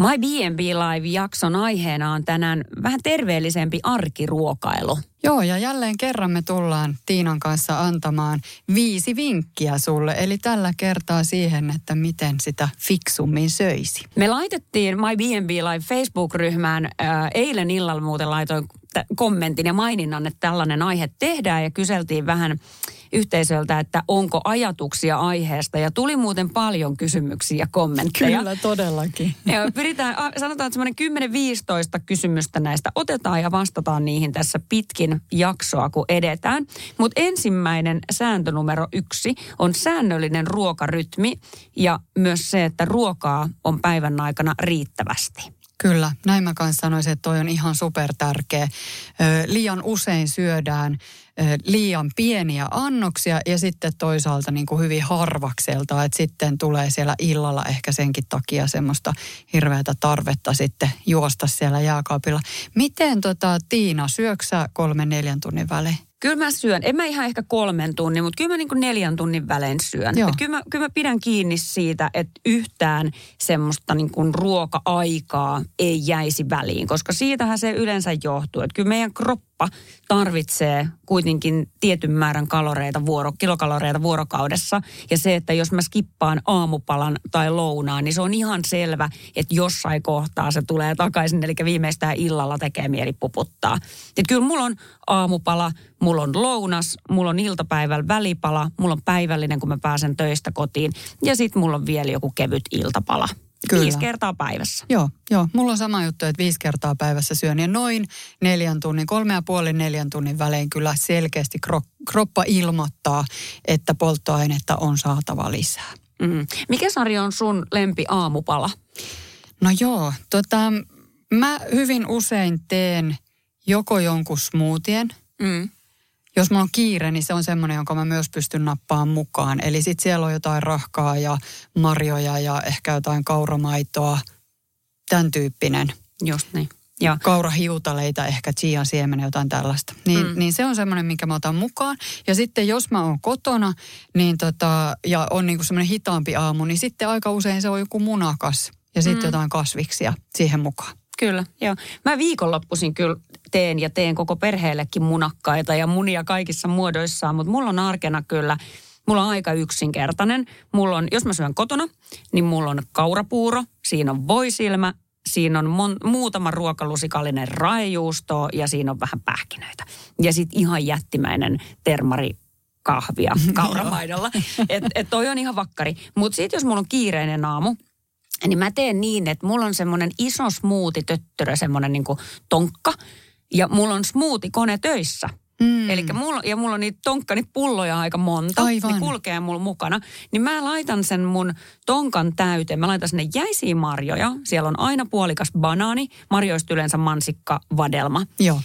My B&B Live-jakson aiheena on tänään vähän terveellisempi arkiruokailu. Joo, ja jälleen kerran me tullaan Tiinan kanssa antamaan viisi vinkkiä sulle. Eli tällä kertaa siihen, että miten sitä fiksummin söisi. Me laitettiin My B&B Live Facebook-ryhmään, äh, eilen illalla muuten laitoin t- kommentin ja maininnan, että tällainen aihe tehdään ja kyseltiin vähän yhteisöltä, että onko ajatuksia aiheesta. Ja tuli muuten paljon kysymyksiä ja kommentteja. Kyllä, todellakin. Ja pyritään, sanotaan, että semmoinen 10-15 kysymystä näistä otetaan ja vastataan niihin tässä pitkin jaksoa, kun edetään. Mutta ensimmäinen sääntö numero yksi on säännöllinen ruokarytmi ja myös se, että ruokaa on päivän aikana riittävästi. Kyllä, näin mä kanssa sanoisin, että toi on ihan super tärkeä. Liian usein syödään liian pieniä annoksia ja sitten toisaalta niin kuin hyvin harvakselta, että sitten tulee siellä illalla ehkä senkin takia semmoista hirveätä tarvetta sitten juosta siellä jääkaapilla. Miten tota, Tiina, syöksä kolmen neljän tunnin välein? Kyllä mä syön. En mä ihan ehkä kolmen tunnin, mutta kyllä mä niin kuin neljän tunnin välein syön. Kyllä, mä, kyllä mä pidän kiinni siitä, että yhtään semmoista niin kuin ruoka-aikaa ei jäisi väliin, koska siitähän se yleensä johtuu. Että kyllä meidän kroppa tarvitsee kuitenkin tietyn määrän kaloreita, vuoro, kilokaloreita vuorokaudessa. Ja se, että jos mä skippaan aamupalan tai lounaan, niin se on ihan selvä, että jossain kohtaa se tulee takaisin. Eli viimeistään illalla tekee mieli puputtaa. Et kyllä mulla on aamupala, mulla on lounas, mulla on iltapäivällä välipala, mulla on päivällinen, kun mä pääsen töistä kotiin. Ja sitten mulla on vielä joku kevyt iltapala. Kyllä. Viisi kertaa päivässä. Joo, joo. Mulla on sama juttu, että viisi kertaa päivässä syön ja noin neljän tunnin, kolme ja puolen neljän tunnin välein kyllä selkeästi kro- kroppa ilmoittaa, että polttoainetta on saatava lisää. Mm. Mikä sarja on sun lempi aamupala? No joo, tota, mä hyvin usein teen joko jonkun smoothien. Mm. Jos mulla on kiire, niin se on semmoinen, jonka mä myös pystyn nappaamaan mukaan. Eli sitten siellä on jotain rahkaa ja marjoja ja ehkä jotain kauramaitoa, tämän tyyppinen. Just niin. Ja Kaurahiutaleita, ehkä chian siemen, jotain tällaista. Niin, mm. niin se on semmoinen, minkä mä otan mukaan. Ja sitten jos mä oon kotona niin tota, ja on niinku semmoinen hitaampi aamu, niin sitten aika usein se on joku munakas ja sitten Mm. jotain kasviksia siihen mukaan. Kyllä, joo. Mä viikonloppuisin kyllä teen ja teen koko perheellekin munakkaita ja munia kaikissa muodoissaan, mutta mulla on arkena kyllä, mulla on aika yksinkertainen. Mulla on, jos mä syön kotona, niin mulla on kaurapuuro, siinä on voisilmä, siinä on mon, muutama ruokalusikallinen raejuustoa ja siinä on vähän pähkinöitä. Ja sitten ihan jättimäinen termari kahvia kauramaidolla. Et, et toi on ihan vakkari. Mutta sitten jos mulla on kiireinen aamu, niin mä teen niin, että mulla on semmoinen iso smoothie-töttörö, semmoinen niin tonkka. Ja mulla on smoothie-kone töissä. Mm. Eli mulla, ja mulla on niitä tonkkani pulloja aika monta. Aivan. Ne kulkee mulla mukana. Niin mä laitan sen mun tonkan täyteen. Mä laitan sinne jäisiä marjoja. Siellä on aina puolikas banaani. Marjoista yleensä mansikka, vadelma. Joo.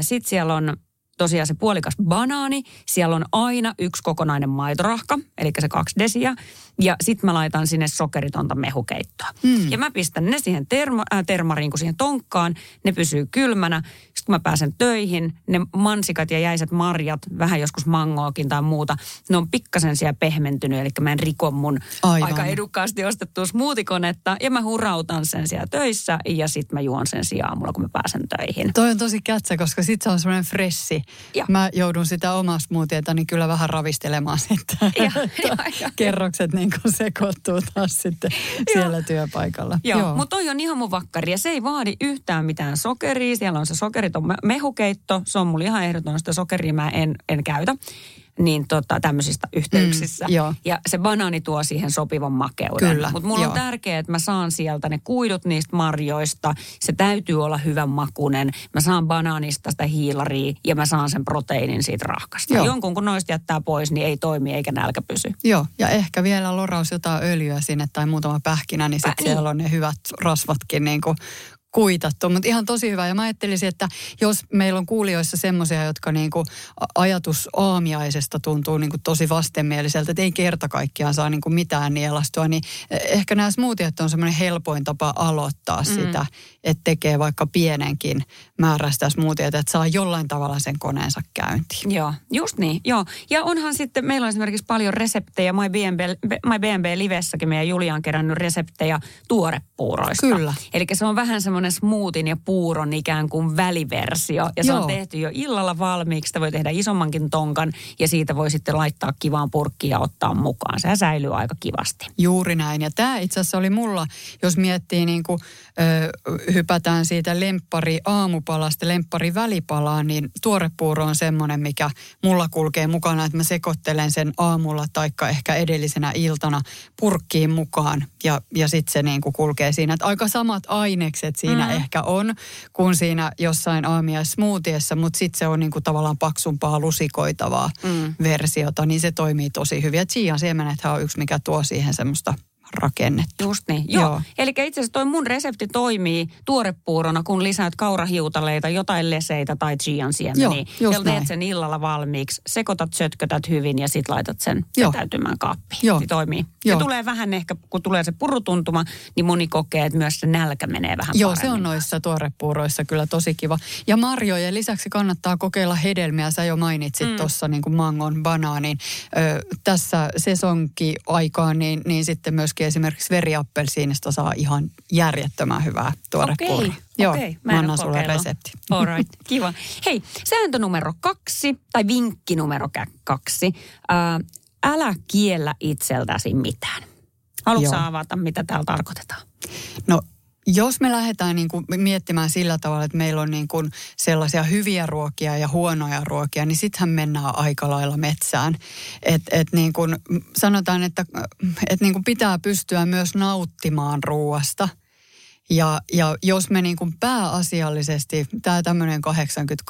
Sitten siellä on tosiaan se puolikas banaani. Siellä on aina yksi kokonainen maitorahka, eli se kaksi desiä. Ja sitten mä laitan sinne sokeritonta mehukeittoa. Mm. Ja mä pistän ne siihen terma, äh, termariin, kun siihen tonkkaan. Ne pysyy kylmänä. Sitten kun mä pääsen töihin, ne mansikat ja jäiset marjat, vähän joskus mangoakin tai muuta, ne on pikkasen siellä pehmentynyt. Eli mä en riko mun Aivan. aika edukkaasti ostettua smoothikonetta. Ja mä hurautan sen siellä töissä ja sitten mä juon sen siellä aamulla, kun mä pääsen töihin. Toi on tosi kätsä, koska sit se on semmoinen fressi. Joo. Mä joudun sitä omaa smoothieta niin kyllä vähän ravistelemaan sitten. Että joo, joo. Kerrokset niin kuin sekoittuu taas sitten siellä työpaikalla. Joo, Joo. mutta toi on ihan mun vakkari ja se ei vaadi yhtään mitään sokeria. Siellä on se sokeriton me- mehukeitto, se on mulla ihan ehdoton, sitä sokeria mä en, en käytä. Niin tota, tämmöisistä yhteyksissä. Mm, joo. ja se banaani tuo siihen sopivan makeuden. Kyllä, Mutta mulla on joo. tärkeää, että mä saan sieltä ne kuidut niistä marjoista. Se täytyy olla hyvän makunen. Mä saan banaanista sitä hiilaria ja mä saan sen proteiinin siitä rahkasta. Joo. Jonkun kun noista jättää pois, niin ei toimi eikä nälkä pysy. Joo, ja ehkä vielä loraus jotain öljyä sinne tai muutama pähkinä, niin Äh, sitten niin. siellä on ne hyvät rasvatkin niin kuin kuitattu. Mutta ihan tosi hyvä. Ja mä ajattelisin, että jos meillä on kuulijoissa semmoisia, jotka niin kuin ajatus aamiaisesta tuntuu niin kuin tosi vastenmieliseltä, että ei kerta kaikkiaan saa niin kuin mitään nielastua, niin ehkä nämä smoothiet on semmoinen helpoin tapa aloittaa mm. sitä, että tekee vaikka pienenkin määrästä smoothiet, että saa jollain tavalla sen koneensa käyntiin. Joo, just niin. Joo. Ja onhan sitten, meillä on esimerkiksi paljon reseptejä, My BNB, My BNB Livessäkin meidän Julia on kerännyt reseptejä tuorepuuroista. Kyllä. Eli se on vähän semmoinen smoothin ja puuron ikään kuin väliversio. Ja se Joo. on tehty jo illalla valmiiksi. Sitä voi tehdä isommankin tonkan ja siitä voi sitten laittaa kivaan purkkiin ja ottaa mukaan. Se säilyy aika kivasti. Juuri näin. Ja tämä itse asiassa oli mulla, jos miettii niin kuin, ö, hypätään siitä lemppari aamupalasta lemppari välipalaan, niin tuorepuuro on semmoinen, mikä mulla kulkee mukana, että mä sekoittelen sen aamulla taikka ehkä edellisenä iltana purkkiin mukaan ja, ja sitten se niin kuin kulkee siinä. Että aika samat ainekset siinä mm. ehkä on kuin siinä jossain aamiaissmoothiessa, mutta sitten se on niin kuin tavallaan paksumpaa lusikoitavaa mm. versiota, niin se toimii tosi hyvin. Ja chian siemenethän on yksi, mikä tuo siihen semmoista rakennetta. Just niin. Joo. Joo. Eli itse asiassa toi mun resepti toimii tuorepuurona, kun lisäät kaurahiutaleita, jotain leseitä tai chian siemeniä. Joo, just ja teet sen illalla valmiiksi, sekoitat, sötkötät hyvin ja sit laitat sen Joo. vetäytymään kaappiin. Joo. Niin toimii. Joo. Ja tulee vähän ehkä, kun tulee se purutuntuma, niin moni kokee, että myös se nälkä menee vähän Joo, se paremmin. on noissa tuorepuuroissa kyllä tosi kiva. Ja marjojen lisäksi kannattaa kokeilla hedelmiä. Sä jo mainitsit mm. tuossa niin kuin mangon, banaanin. Ö, tässä sesonki-aikaan, niin, niin sitten myöskin esimerkiksi veriappelsiinista saa ihan järjettömän hyvää tuorepuuroa. Okei, Joo, okei. mä en annan sulle resepti. All right, kiva. Hei, sääntö numero kaksi, tai vinkki numero kaksi. Ää, älä kiellä itseltäsi mitään. Haluatko avata, mitä täällä tarkoitetaan? No jos me lähdetään niin kuin miettimään sillä tavalla, että meillä on niin kuin sellaisia hyviä ruokia ja huonoja ruokia, niin sittenhän mennään aika lailla metsään. Et, et niin kuin sanotaan, että et niin kuin pitää pystyä myös nauttimaan ruoasta. Ja, ja jos me niin kuin pääasiallisesti, tämä tämmöinen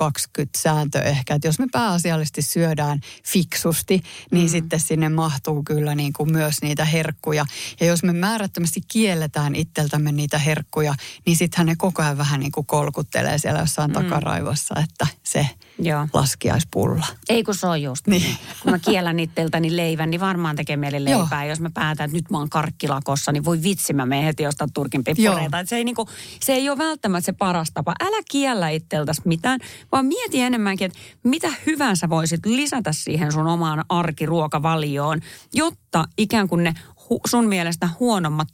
80-20 sääntö ehkä, että jos me pääasiallisesti syödään fiksusti, niin mm. sitten sinne mahtuu kyllä niin kuin myös niitä herkkuja. Ja jos me määrättömästi kielletään itseltämme niitä herkkuja, niin sittenhän ne koko ajan vähän niin kuin kolkuttelee siellä jossain mm. takaraivossa, että se Joo. laskiaispulla. Ei kun se on just Niin. niin. Kun mä kiellän itseltäni leivän, niin varmaan tekee mieli leipää. Jos mä päätän, että nyt mä oon karkkilakossa, niin voi vitsi, mä menen heti ostaa turkin pippureita. Se ei, niinku, se ei ole välttämättä se paras tapa. Älä kiellä itseltäsi mitään, vaan mieti enemmänkin, että mitä hyvää sä voisit lisätä siihen sun omaan arkiruokavalioon, jotta ikään kuin ne hu, sun mielestä huonommat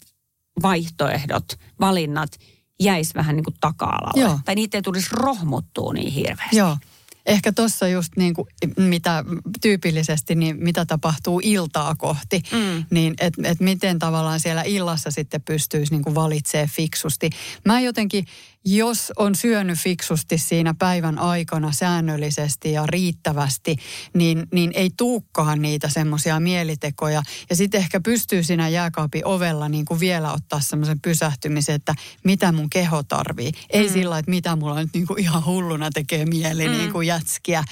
vaihtoehdot, valinnat jäis vähän niin kuin taka-alalle. Joo. Tai niitä ei tulisi rohmuttua niin hirveästi. Joo. Ehkä tuossa just niin kuin, mitä tyypillisesti, niin mitä tapahtuu iltaa kohti, mm. niin että et miten tavallaan siellä illassa sitten pystyisi niin kuin valitsemaan fiksusti. Mä jotenkin, jos on syönyt fiksusti siinä päivän aikana säännöllisesti ja riittävästi, niin, niin ei tuukkaan niitä semmoisia mielitekoja. Ja sitten ehkä pystyy siinä jääkaapin ovella niin kuin vielä ottaa semmoisen pysähtymisen, että mitä mun keho tarvii. Ei mm. sillä, että mitä mulla nyt niin kuin ihan hulluna tekee mieli mm. niin kuin jätskiä,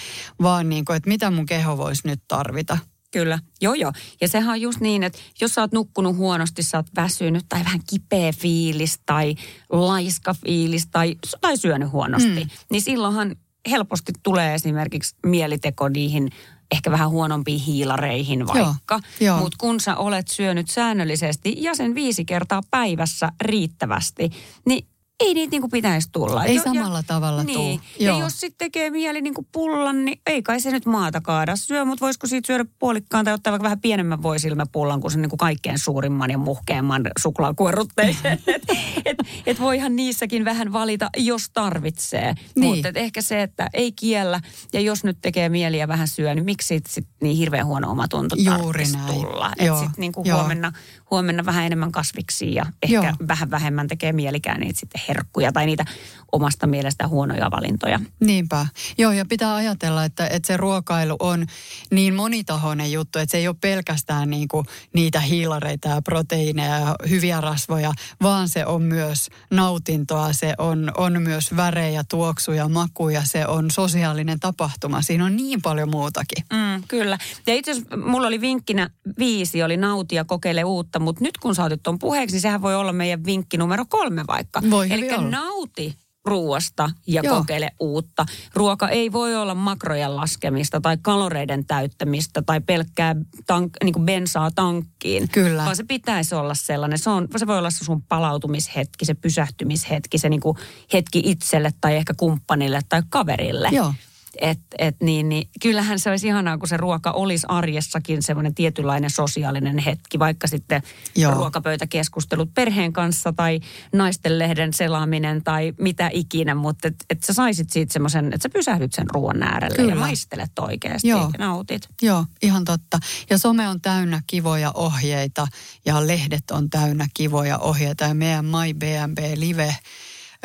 vaan niin kuin, että mitä mun keho voisi nyt tarvita. Kyllä, joo joo. Ja sehän on just niin, että jos sä oot nukkunut huonosti, sä oot väsynyt tai vähän kipeä fiilis tai laiska fiilis tai, tai syönyt huonosti, mm. niin silloinhan helposti tulee esimerkiksi mieliteko niihin ehkä vähän huonompiin hiilareihin vaikka. Mutta kun sä olet syönyt säännöllisesti ja sen viisi kertaa päivässä riittävästi, niin ei niitä niinku pitäisi tulla. Ei Jo- samalla tavalla niin. tuu. Ja jos sitten tekee mieli niinku pullan, niin ei kai se nyt maata kaada syö, mutta voisiko siitä syödä puolikkaan tai ottaa vaikka vähän pienemmän voisilmäpullan kuin sen niinku kaikkein suurimman ja muhkeamman suklaakuorrutteisen. et, et, et voihan niissäkin vähän valita, jos tarvitsee. Niin. Mutta ehkä se, että ei kiellä ja jos nyt tekee mieli ja vähän syö, niin miksi siitä sit niin hirveän huono omatunto Juuri tarvitsisi näin. tulla. Että sitten niinku huomenna, huomenna vähän enemmän kasviksia ja ehkä Joo. vähän vähemmän tekee mielikään niitä sitten herkkuja tai niitä omasta mielestä huonoja valintoja. Niinpä. Joo, ja pitää ajatella, että, että se ruokailu on niin monitahoinen juttu, että se ei ole pelkästään niin kuin niitä hiilareita ja proteiineja ja hyviä rasvoja, vaan se on myös nautintoa, se on, on myös värejä, tuoksuja, makuja, se on sosiaalinen tapahtuma. Siinä on niin paljon muutakin. Mm, kyllä. Ja itse asiassa mulla oli vinkkinä viisi, oli nautia, kokeile uutta, mutta nyt kun sä otit tuon puheeksi, niin sehän voi olla meidän vinkki numero kolme vaikka. Eli nauti ruuasta ja Joo. kokeile uutta. Ruoka ei voi olla makrojen laskemista tai kaloreiden täyttämistä tai pelkkää tank, niin kuin bensaa tankkiin. Kyllä. Vaan se pitäisi olla sellainen. Se, on, se voi olla se sun palautumishetki, se pysähtymishetki, se niin kuin hetki itselle tai ehkä kumppanille tai kaverille. Joo. Et, et niin, niin, kyllähän se olisi ihanaa, kun se ruoka olisi arjessakin semmoinen tietynlainen sosiaalinen hetki, vaikka sitten Joo. ruokapöytäkeskustelut perheen kanssa tai naistenlehden selaaminen tai mitä ikinä, mutta että et sä saisit siitä semmoisen, että sä pysähdyt sen ruoan äärelle Kyllä. ja maistelet oikeasti Joo. ja nautit. Joo, ihan totta. Ja some on täynnä kivoja ohjeita ja lehdet on täynnä kivoja ohjeita. Ja meidän My BNB Live,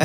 ö,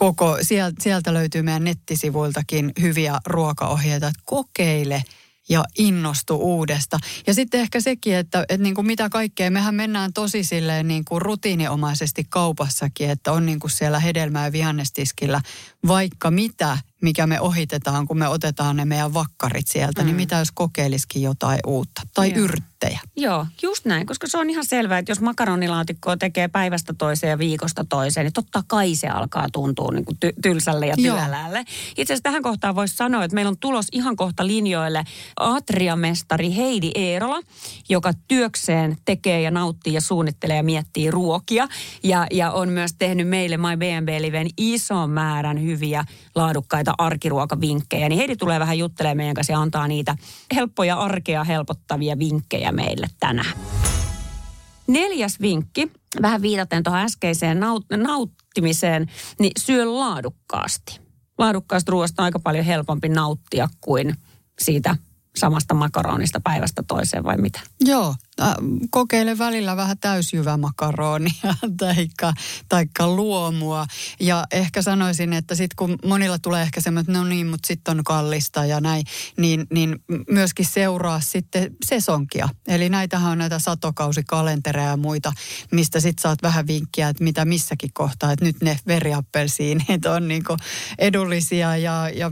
koko, sieltä, löytyy meidän nettisivuiltakin hyviä ruokaohjeita. Että kokeile ja innostu uudesta. Ja sitten ehkä sekin, että, että niin kuin mitä kaikkea, mehän mennään tosi silleen niin kuin rutiininomaisesti kaupassakin, että on niin kuin siellä hedelmää ja vihannestiskillä vaikka mitä, mikä me ohitetaan, kun me otetaan ne meidän vakkarit sieltä, mm. niin mitä jos kokeilisikin jotain uutta tai Joo. yrttejä. Joo, just näin, koska se on ihan selvää, että jos makaronilaatikkoa tekee päivästä toiseen ja viikosta toiseen, niin totta kai se alkaa tuntua niin kuin ty- tylsälle ja työlälle. Itse asiassa tähän kohtaan voisi sanoa, että meillä on tulos ihan kohta linjoille atriamestari Heidi Eerola, joka työkseen tekee ja nauttii ja suunnittelee ja miettii ruokia. Ja, ja on myös tehnyt meille My B&B Liven ison määrän hyviä laadukkaita arkiruokavinkkejä. Niin Heidi tulee vähän juttelemaan meidän kanssa ja antaa niitä helppoja arkea helpottavia vinkkejä meille tänään. Neljäs vinkki, vähän viitaten tuohon äskeiseen naut- nauttimiseen, niin syö laadukkaasti. Laadukkaasta ruoasta on aika paljon helpompi nauttia kuin siitä samasta makaronista päivästä toiseen vai mitä? Joo, kokeile välillä vähän täysjyvämakaronia taikka, taikka luomua. Ja ehkä sanoisin, että sitten kun monilla tulee ehkä semmoinen, no niin, mutta sitten on kallista ja näin, niin, niin myöskin seuraa sitten sesonkia. Eli näitähän on näitä satokausikalentereja ja muita, mistä sitten saat vähän vinkkiä, että mitä missäkin kohtaa. Että nyt ne veriappelsiinit on niinku edullisia ja, ja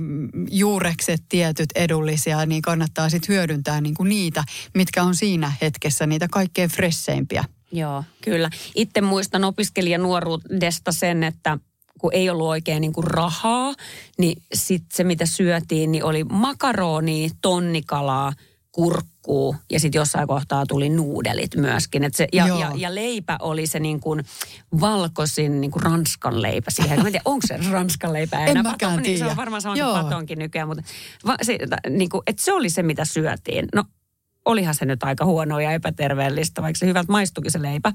juurekset tietyt edullisia, niin kannattaa sitten hyödyntää niinku niitä, mitkä on siinä hetkessä niitä kaikkein fresseimpiä. Joo, kyllä. Itse muistan opiskelijanuoruudesta sen, että kun ei ollut oikein niin kuin rahaa, niin sitten se mitä syötiin, niin oli makaronia, tonnikalaa, kurkkuu ja sitten jossain kohtaa tuli nuudelit myöskin. Et se, ja, Joo. ja, ja leipä oli se niin kuin valkoisin niin kuin ranskan leipä siihen. Mä en tiedä, onko se ranskan leipä En enää? mäkään Paton- niin, Se on varmaan sama kuin patonkin nykyään, mutta va, se, niin kuin, et se oli se, mitä syötiin. No olihan se nyt aika huonoa ja epäterveellistä, vaikka se hyvältä maistukin se leipä.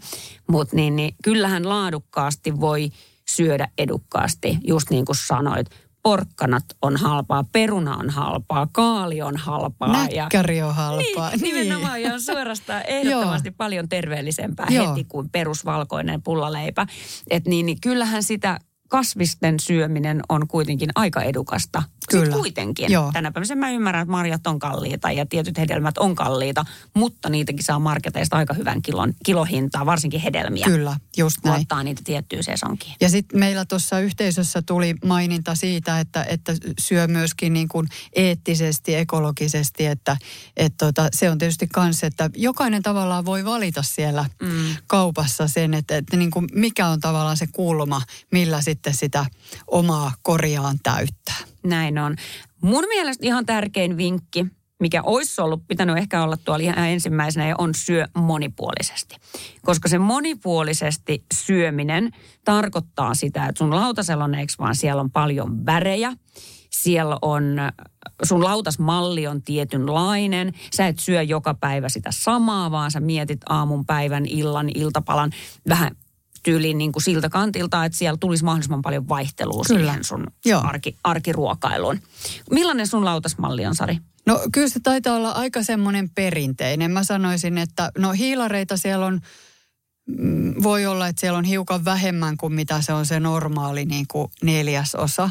Mutta niin, niin, kyllähän laadukkaasti voi syödä edukkaasti, just niin kuin sanoit. Porkkanat on halpaa, peruna on halpaa, kaali on halpaa. ja, Näkkäri on halpaa. niin, nimenomaan ja on suorastaan ehdottomasti paljon terveellisempää Joo. heti kuin perusvalkoinen pullaleipä. Et niin, niin kyllähän sitä kasvisten syöminen on kuitenkin aika edukasta. Sitten Kyllä. kuitenkin. Joo. Tänä päivänä mä ymmärrän, että marjat on kalliita ja tietyt hedelmät on kalliita, mutta niitäkin saa marketeista aika hyvän kilon, kilohintaa, varsinkin hedelmiä. Kyllä, just näin. Ottaa niitä tiettyä sesonkiin. Ja sitten meillä tuossa yhteisössä tuli maininta siitä, että, että syö myöskin niin kuin eettisesti, ekologisesti, että, että tota, se on tietysti kans, että jokainen tavallaan voi valita siellä mm. kaupassa sen, että, että niin kuin mikä on tavallaan se kulma, millä sitten sitä omaa korjaan täyttää. Näin on. Mun mielestä ihan tärkein vinkki, mikä olisi ollut, pitänyt ehkä olla tuolla ihan ensimmäisenä, ja on syö monipuolisesti. Koska se monipuolisesti syöminen tarkoittaa sitä, että sun lautasella on, eikö vaan siellä on paljon värejä, siellä on, sun lautasmalli on tietynlainen. Sä et syö joka päivä sitä samaa, vaan sä mietit aamun, päivän, illan, iltapalan vähän tyyliin niin kuin siltä kantilta, että siellä tulisi mahdollisimman paljon vaihtelua Kyllä. siihen sun Joo. arki, arkiruokailuun. Millainen sun lautasmalli on, Sari? No kyllä se taitaa olla aika semmoinen perinteinen. Mä sanoisin, että no hiilareita siellä on, mm, voi olla, että siellä on hiukan vähemmän kuin mitä se on se normaali niin kuin neljäsosa.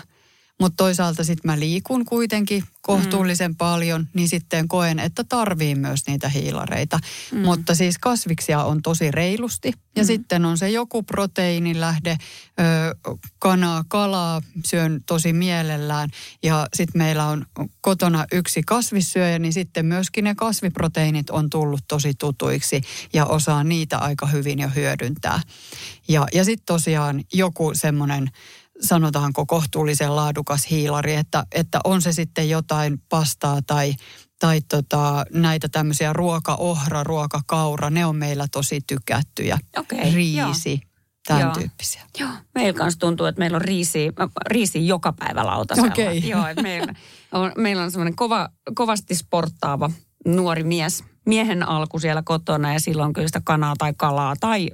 Mutta toisaalta sitten mä liikun kuitenkin kohtuullisen mm. paljon, niin sitten koen, että tarvii myös niitä hiilareita. Mm. Mutta siis kasviksia on tosi reilusti. Ja mm. sitten on se joku proteiinilähde, ö, kanaa, kalaa syön tosi mielellään. Ja sitten meillä on kotona yksi kasvissyöjä, niin sitten myöskin ne kasviproteiinit on tullut tosi tutuiksi ja osaan niitä aika hyvin jo hyödyntää. Ja, ja sitten tosiaan joku semmoinen sanotaanko kohtuullisen laadukas hiilari, että, että on se sitten jotain pastaa tai, tai tota, näitä tämmöisiä ruokaohra, ruokakaura, ne on meillä tosi tykättyjä. Okei, Riisi, tämän Joo. tyyppisiä. Joo, meillä kanssa tuntuu, että meillä on riisi, riisi joka päivä lautasella. Okei. Joo, että meillä on, meillä on semmoinen kova, kovasti sporttaava nuori mies. Miehen alku siellä kotona ja silloin kyllä sitä kanaa tai kalaa tai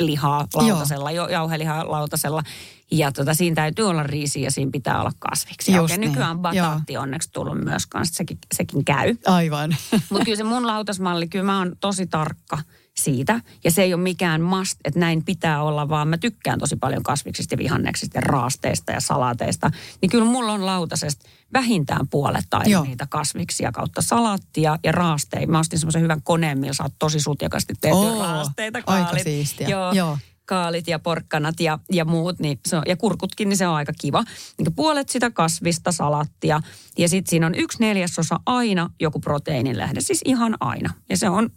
lihaa lautasella, jo, jauhelihaa lautasella. Ja tota, siinä täytyy olla riisi ja siinä pitää olla kasviksi. Just ja niin, nykyään bataatti onneksi tullut myös kanssa, sekin, sekin käy. Aivan. Mutta kyllä se mun lautasmalli, kyllä mä oon tosi tarkka siitä. Ja se ei ole mikään must, että näin pitää olla, vaan mä tykkään tosi paljon kasviksista ja vihanneksista ja raasteista ja salaateista. Niin kyllä mulla on lautasesta vähintään puolet Joo. niitä kasviksia kautta salaattia ja raasteja. Mä ostin semmoisen hyvän koneen, millä oot tosi sutjakasti tehty Oo, raasteita, aika kaalit. siistiä. Joo. Joo. Kaalit ja porkkanat ja, ja muut, niin se on, ja kurkutkin, niin se on aika kiva. Niin puolet sitä kasvista, salattia. Ja sitten siinä on yksi neljäsosa aina joku proteiinilähde, siis ihan aina. Ja se on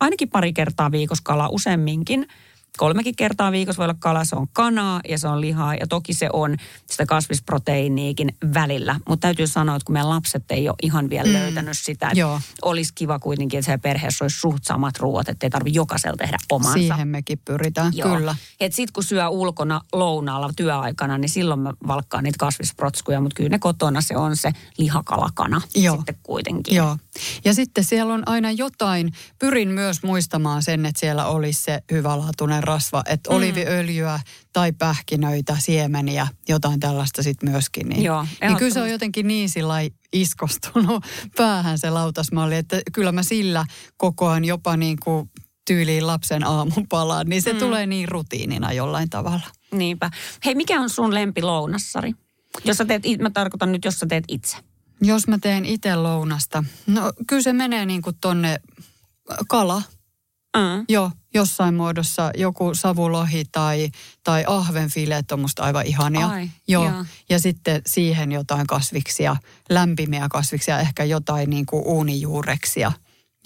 ainakin pari kertaa viikossa kala, useamminkin. Kolmekin kertaa viikossa voi olla kala, se on kanaa ja se on lihaa ja toki se on sitä kasvisproteiiniikin välillä. Mutta täytyy sanoa, että kun meidän lapset ei ole ihan vielä mm. löytänyt sitä, että Joo. olisi kiva kuitenkin, että se perheessä olisi suht samat ruoat, että ei tarvitse jokaisella tehdä omansa. Siihen mekin pyritään, Joo. kyllä. Et sit kun syö ulkona lounaalla työaikana, niin silloin mä valkkaan niitä kasvisprotskuja, mutta kyllä ne kotona se on se lihakalakana Joo. sitten kuitenkin. Joo. Ja sitten siellä on aina jotain, pyrin myös muistamaan sen, että siellä olisi se hyvälaatuinen rasva, että Mm. oliviöljyä tai pähkinöitä, siemeniä, jotain tällaista sitten myöskin. Niin, Joo, niin kyllä se on jotenkin niin sillä iskostunut päähän se lautasmalli, että kyllä mä sillä kokoan jopa niin kuin tyyliin lapsen aamupalaan, niin se mm. tulee niin rutiinina jollain tavalla. Niinpä. Hei, mikä on sun lempi lounassari? Jos sä teet, mä tarkoitan nyt, jos sä teet itse. Jos mä teen itse lounasta, no kyllä se menee niin kuin tonne kala, Mm. Joo, jossain muodossa joku savulohi tai, tai ahvenfileet on musta aivan ihania. Ai, joo. Ja sitten siihen jotain kasviksia, lämpimiä kasviksia, ehkä jotain niin kuin uunijuureksia.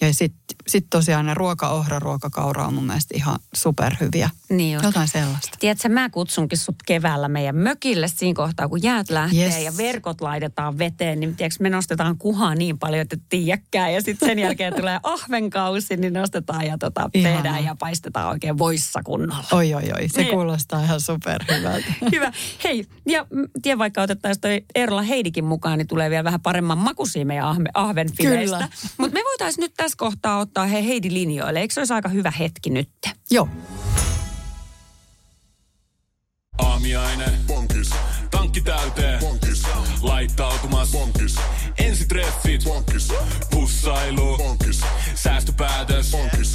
Ja sitten sit tosiaan ne ruokaohra, ruokakaura on mun mielestä ihan superhyviä. Niin on. Jotain sellaista. Tiedätkö, mä kutsunkin sut keväällä meidän mökille siinä kohtaa, kun jäät lähtee Yes. ja verkot laitetaan veteen, niin tiedätkö, me nostetaan kuhaa niin paljon, että et tiedäkään. Ja sitten sen jälkeen tulee ahvenkausi, niin nostetaan ja tota, tehdään ja paistetaan oikein voissa kunnolla. Oi, oi, oi. Se Niin. kuulostaa ihan superhyvältä. Hyvä. Hei, ja tien vaikka otettaisiin toi Eerola Heidikin mukaan, niin tulee vielä vähän paremman makuisia meidän ahme, ahvenfileistä. Mutta me voitaisiin nyt tässä kohtaa ottaa he Heidi linjoille. Eikö se olisi aika hyvä hetki nyt? Joo. Aamiaine. Bonkis. Tankki täyteen. Bonkis. Laittautumas. Bonkis. Ensitreffit. Bonkis. Pussailu. Bonkis. Säästöpäätös. Bonkis.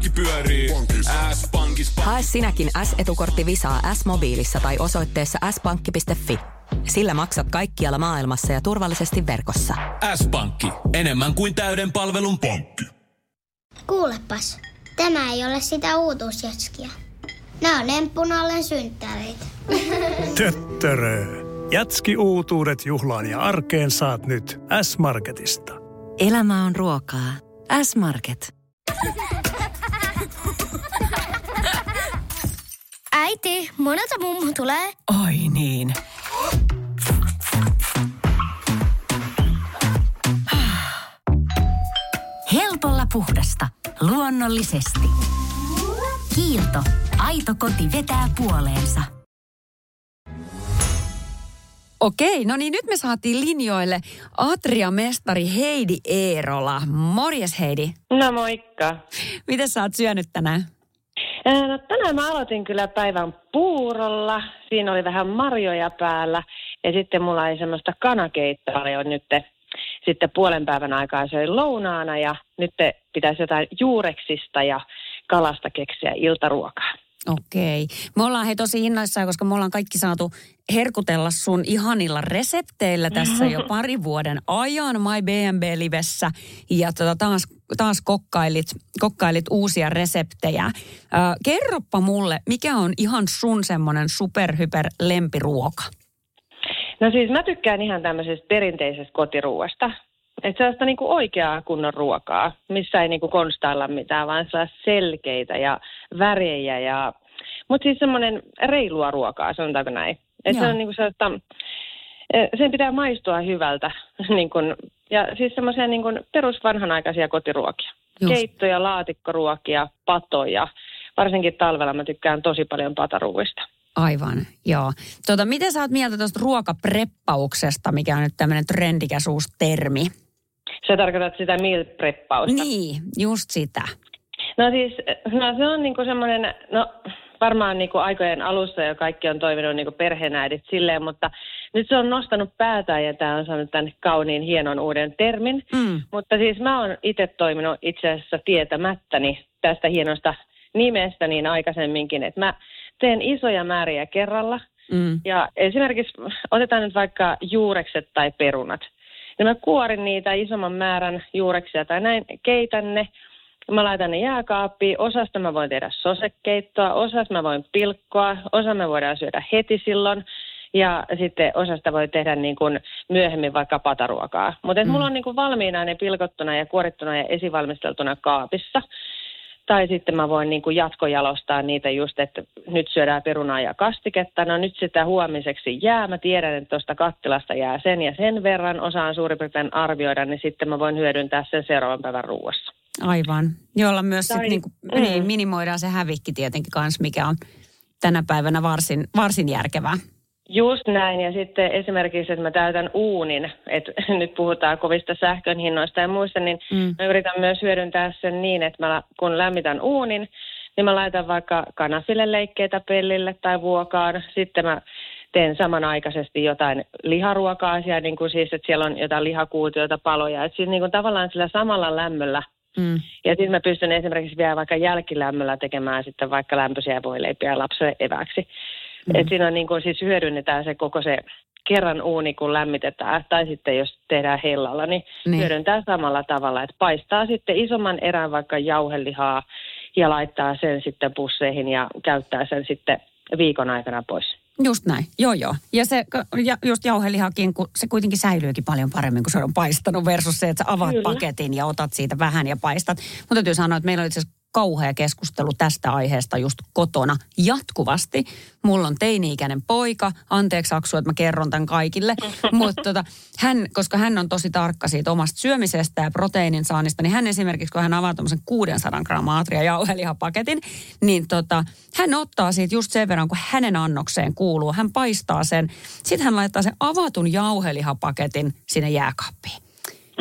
Arki pyörii. S-pankis. Hae sinäkin S-etukortti Visaa S-mobiilissa tai osoitteessa s-pankki.fi. Sillä maksat kaikkialla maailmassa ja turvallisesti verkossa. S-pankki. Enemmän kuin täyden palvelun pankki. Kuulepas, tämä ei ole sitä uutuusjatskia. Nämä on emppunallen synttäreitä. Töttörö. Jatski uutuudet juhlaan ja arkeen saat nyt S-Marketista. Elämä on ruokaa. S-Market. Äiti, monelta mummu tulee? Oi niin. Helpolla puhdasta. Luonnollisesti. Kiilto. Aito koti vetää puoleensa. Okei, no niin nyt me saatiin linjoille Atria-mestari Heidi Eerola. Morjes Heidi. No moikka. Miten sä oot syönyt tänään? No, tänään mä aloitin kyllä päivän puurolla. Siinä oli vähän marjoja päällä. Ja sitten mulla oli semmoista kanakeittoa jo nyt sitten puolen päivän aikaa oli lounaana ja nyt pitäisi jotain juureksista ja kalasta keksiä iltaruokaa. Okei. Me ollaan he tosi innoissaan, koska me ollaan kaikki saatu herkutella sun ihanilla resepteillä tässä jo pari vuoden ajan My B&B-livessä. Ja tota, taas, taas kokkailit, kokkailit uusia reseptejä. Ö, kerroppa mulle, mikä on ihan sun semmoinen superhyper lempiruoka? No siis mä tykkään ihan tämmöisestä perinteisestä kotiruuasta. Että sellaista niinku oikeaa kunnon ruokaa, missä ei niinku konstailla mitään, vaan sellaista selkeitä ja värejä ja... Mutta siis semmoinen reilua ruokaa, sanotaanko näin. Että se on niinku sellaista... eh, Sen pitää maistua hyvältä. niin kun, ja siis semmoisia niin kun perusvanhanaikaisia kotiruokia. Just. Keittoja, laatikkoruokia, patoja. Varsinkin talvella mä tykkään tosi paljon pataruuista. Aivan, joo. Tota, miten sä oot mieltä tuosta ruokapreppauksesta, mikä on nyt tämmöinen trendikäs uusi termi? Sä tarkoitat sitä meal preppausta. Niin, just sitä. No siis, no se on niinku semmoinen, no varmaan niinku aikojen alussa jo kaikki on toiminut niinku perheenäidit silleen, mutta nyt se on nostanut päätään ja tämä on saanut tämän kauniin hienon uuden termin. Mm. Mutta siis mä oon itse toiminut itse asiassa tietämättäni tästä hienosta nimestä niin aikaisemminkin, että mä teen isoja määriä kerralla. Mm. Ja esimerkiksi otetaan nyt vaikka juurekset tai perunat. Ja mä kuorin niitä isomman määrän juureksia tai näin, keitän ne. Mä laitan ne jääkaappiin. Osasta mä voin tehdä sosekeittoa, osasta mä voin pilkkoa, osa me voidaan syödä heti silloin. Ja sitten osasta voi tehdä niin kuin myöhemmin vaikka pataruokaa. Mutta mm. mulla on niin kuin valmiina ne pilkottuna ja kuorittuna ja esivalmisteltuna kaapissa. Tai sitten mä voin niin kuin jatkojalostaa niitä just, että nyt syödään perunaa ja kastiketta. No nyt sitä huomiseksi jää. Mä tiedän, että tuosta kattilasta jää sen ja sen verran. Osaan suurin piirtein arvioida, niin sitten mä voin hyödyntää sen seuraavan päivän ruuassa. Aivan. Jolla myös sit Tai- niinku, mm. niin, minimoidaan se hävikki tietenkin kanssa, mikä on tänä päivänä varsin, varsin järkevää. Just näin. Ja sitten esimerkiksi, että mä täytän uunin, että nyt puhutaan kovista sähkön hinnoista ja muista, niin Mm. mä yritän myös hyödyntää sen niin, että mä, kun lämmitän uunin, niin mä laitan vaikka kanafileleikkeitä pellille tai vuokaan. Sitten mä teen samanaikaisesti jotain liharuokaa siellä, niin kuin siis, että siellä on jotain lihakuutioita, paloja. Että siis niin kuin tavallaan sillä samalla lämmöllä Mm. ja sitten mä pystyn esimerkiksi vielä vaikka jälkilämmöllä tekemään sitten vaikka lämpöisiä voileipiä lapselle eväksi. Mm. Et siinä niin kuin siis hyödynnetään se koko se kerran uuni, kun lämmitetään, tai sitten jos tehdään hellalla, niin, Niin. niin. hyödyntää samalla tavalla, että paistaa sitten isomman erän vaikka jauhelihaa ja laittaa sen sitten pusseihin ja käyttää sen sitten viikon aikana pois. Just näin, joo joo. Ja se ja just jauhelihakin, kun se kuitenkin säilyykin paljon paremmin, kun se on paistanut versus se, että sä avaat Kyllä. paketin ja otat siitä vähän ja paistat. Mutta täytyy sanoa, että meillä on itse asiassa kauhea keskustelu tästä aiheesta just kotona jatkuvasti. Mulla on teini-ikäinen poika, anteeksi Aksu, että mä kerron tämän kaikille, mutta tota, hän, koska hän on tosi tarkka siitä omasta syömisestä ja proteiinin saannista, niin hän esimerkiksi, kun hän avaa tämmöisen 600 grammaa atria jauhelihapaketin, niin tota, hän ottaa siitä just sen verran, kun hänen annokseen kuuluu. Hän paistaa sen, sitten hän laittaa sen avatun jauhelihapaketin sinne jääkaappiin.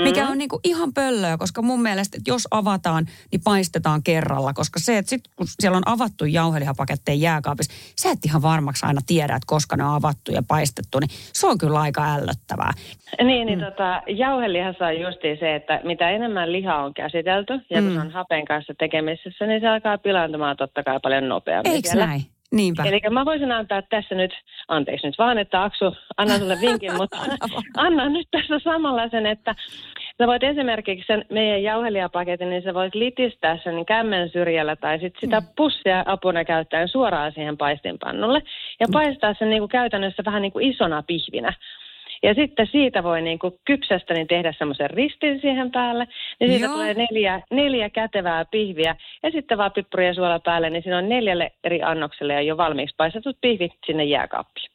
Mikä on niinku ihan pöllöä, koska mun mielestä, että jos avataan, niin paistetaan kerralla. Koska se, että sit kun siellä on avattu jauhelihapaketteja jääkaapissa, sä et ihan varmaksi aina tiedä, että koska ne on avattu ja paistettu, niin se on kyllä aika ällöttävää. Niin, niin mm. tota, jauhelihassa on justiin se, että mitä enemmän liha on käsitelty ja kun Mm. se on hapen kanssa tekemisissä, niin se alkaa pilaantumaan totta kai paljon nopeammin. Eikö siellä. näin? Niinpä. Eli mä voisin antaa tässä nyt, anteeksi nyt vaan, että Aksu, annan sulle vinkin, mutta annan nyt tässä samalla sen, että sä voit esimerkiksi sen meidän jauhelijapaketin, niin sä voit litistää sen kämmen syrjällä tai sit sitä pussia apuna käyttäen suoraan siihen paistinpannulle ja paistaa sen niin kuin käytännössä vähän niin kuin isona pihvinä. Ja sitten siitä voi niin kuin kypsästä niin tehdä semmoisen ristin siihen päälle. Niin siitä Joo. tulee neljä, neljä kätevää pihviä. Ja sitten vaan pippuri ja suola päälle, niin siinä on neljälle eri annokselle ja jo valmiiksi paistetut pihvit sinne jääkaappiin.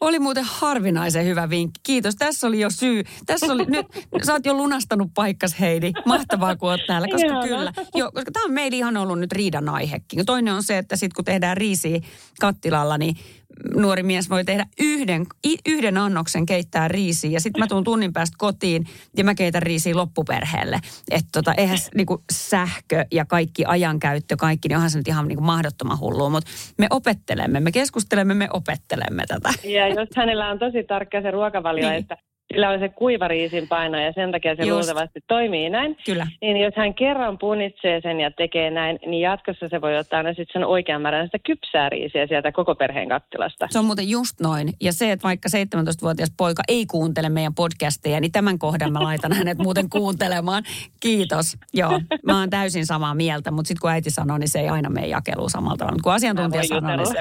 Oli muuten harvinaisen hyvä vinkki. Kiitos. Tässä oli jo syy. Tässä oli nyt, sä oot jo lunastanut paikkas Heidi. Mahtavaa, kun oot täällä. Koska Ihanaa. kyllä, joo, koska tämä on meillä ihan ollut nyt riidan aihekin. Toinen on se, että sitten kun tehdään riisiä kattilalla, niin nuori mies voi tehdä yhden, yhden annoksen keittää riisiä ja sitten mä tuun tunnin päästä kotiin ja mä keitän riisiä loppuperheelle. Että tota, eihän niinku sähkö ja kaikki ajankäyttö, kaikki, niin onhan se nyt ihan niinku mahdottoman hullua, mutta me opettelemme, me keskustelemme, me opettelemme tätä. Ja jos hänellä on tosi tarkka se ruokavalio, niin. että sillä on se kuivariisin paino ja sen takia se Just. luultavasti toimii näin. Kyllä. Niin jos hän kerran punitsee sen ja tekee näin, niin jatkossa se voi ottaa aina sitten sen oikean määrän sitä kypsää riisiä sieltä koko perheen kattilasta. Se on muuten just noin. Ja se, että vaikka 17-vuotias poika ei kuuntele meidän podcasteja, niin tämän kohdan mä laitan hänet muuten kuuntelemaan. Kiitos. Joo, mä oon täysin samaa mieltä, mutta sitten kun äiti sanoo, niin se ei aina mene jakeluun samalla tavalla. Mutta kun asiantuntija sanoo, niin se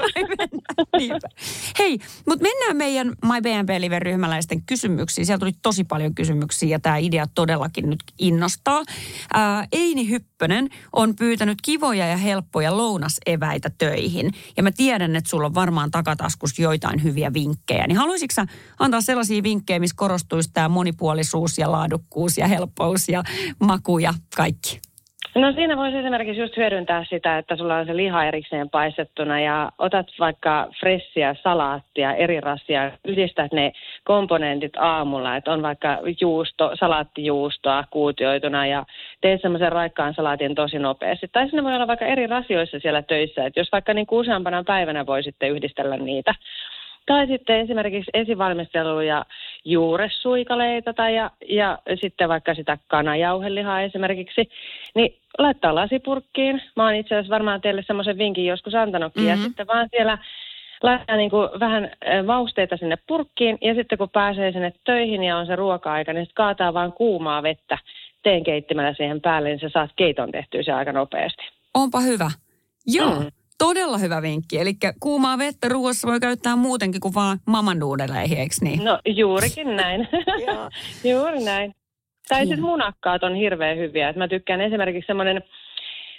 ei Hei, mutta mennään meidän My BNP Live-ryhmäläisten kysymyksiin kysymyksiä. Siellä tuli tosi paljon kysymyksiä ja tämä idea todellakin nyt innostaa. Ää, Eini Hyppönen on pyytänyt kivoja ja helppoja lounaseväitä töihin. Ja mä tiedän, että sulla on varmaan takataskus joitain hyviä vinkkejä. Niin haluaisitko antaa sellaisia vinkkejä, missä korostuisi tämä monipuolisuus ja laadukkuus ja helppous ja maku ja kaikki? No siinä voisi esimerkiksi just hyödyntää sitä, että sulla on se liha erikseen paistettuna ja otat vaikka fressiä salaattia, eri rasia, yhdistät ne komponentit aamulla, että on vaikka juusto, salaattijuustoa kuutioituna ja teet semmoisen raikkaan salaatin tosi nopeasti. Tai sinne voi olla vaikka eri rasioissa siellä töissä, että jos vaikka niin useampana päivänä voisitte yhdistellä niitä. Tai sitten esimerkiksi esivalmisteluja juuressuikaleita tai ja, ja sitten vaikka sitä kanajauhelihaa esimerkiksi, niin laittaa lasipurkkiin. Mä oon itse asiassa varmaan teille semmoisen vinkin joskus antanutkin. Mm-hmm. Ja sitten vaan siellä laittaa niin kuin vähän vausteita sinne purkkiin ja sitten kun pääsee sinne töihin ja on se ruoka-aika, niin sitten kaataa vaan kuumaa vettä teen keittimällä siihen päälle, niin sä saat keiton tehtyä se aika nopeasti. Onpa hyvä. Joo. Mm. Todella hyvä vinkki. Eli kuumaa vettä ruoassa voi käyttää muutenkin kuin vaan mamanduudeleihin, eikö niin? No juurikin näin. Juuri näin. Tai sitten munakkaat on hirveän hyviä. Et mä tykkään esimerkiksi semmoinen,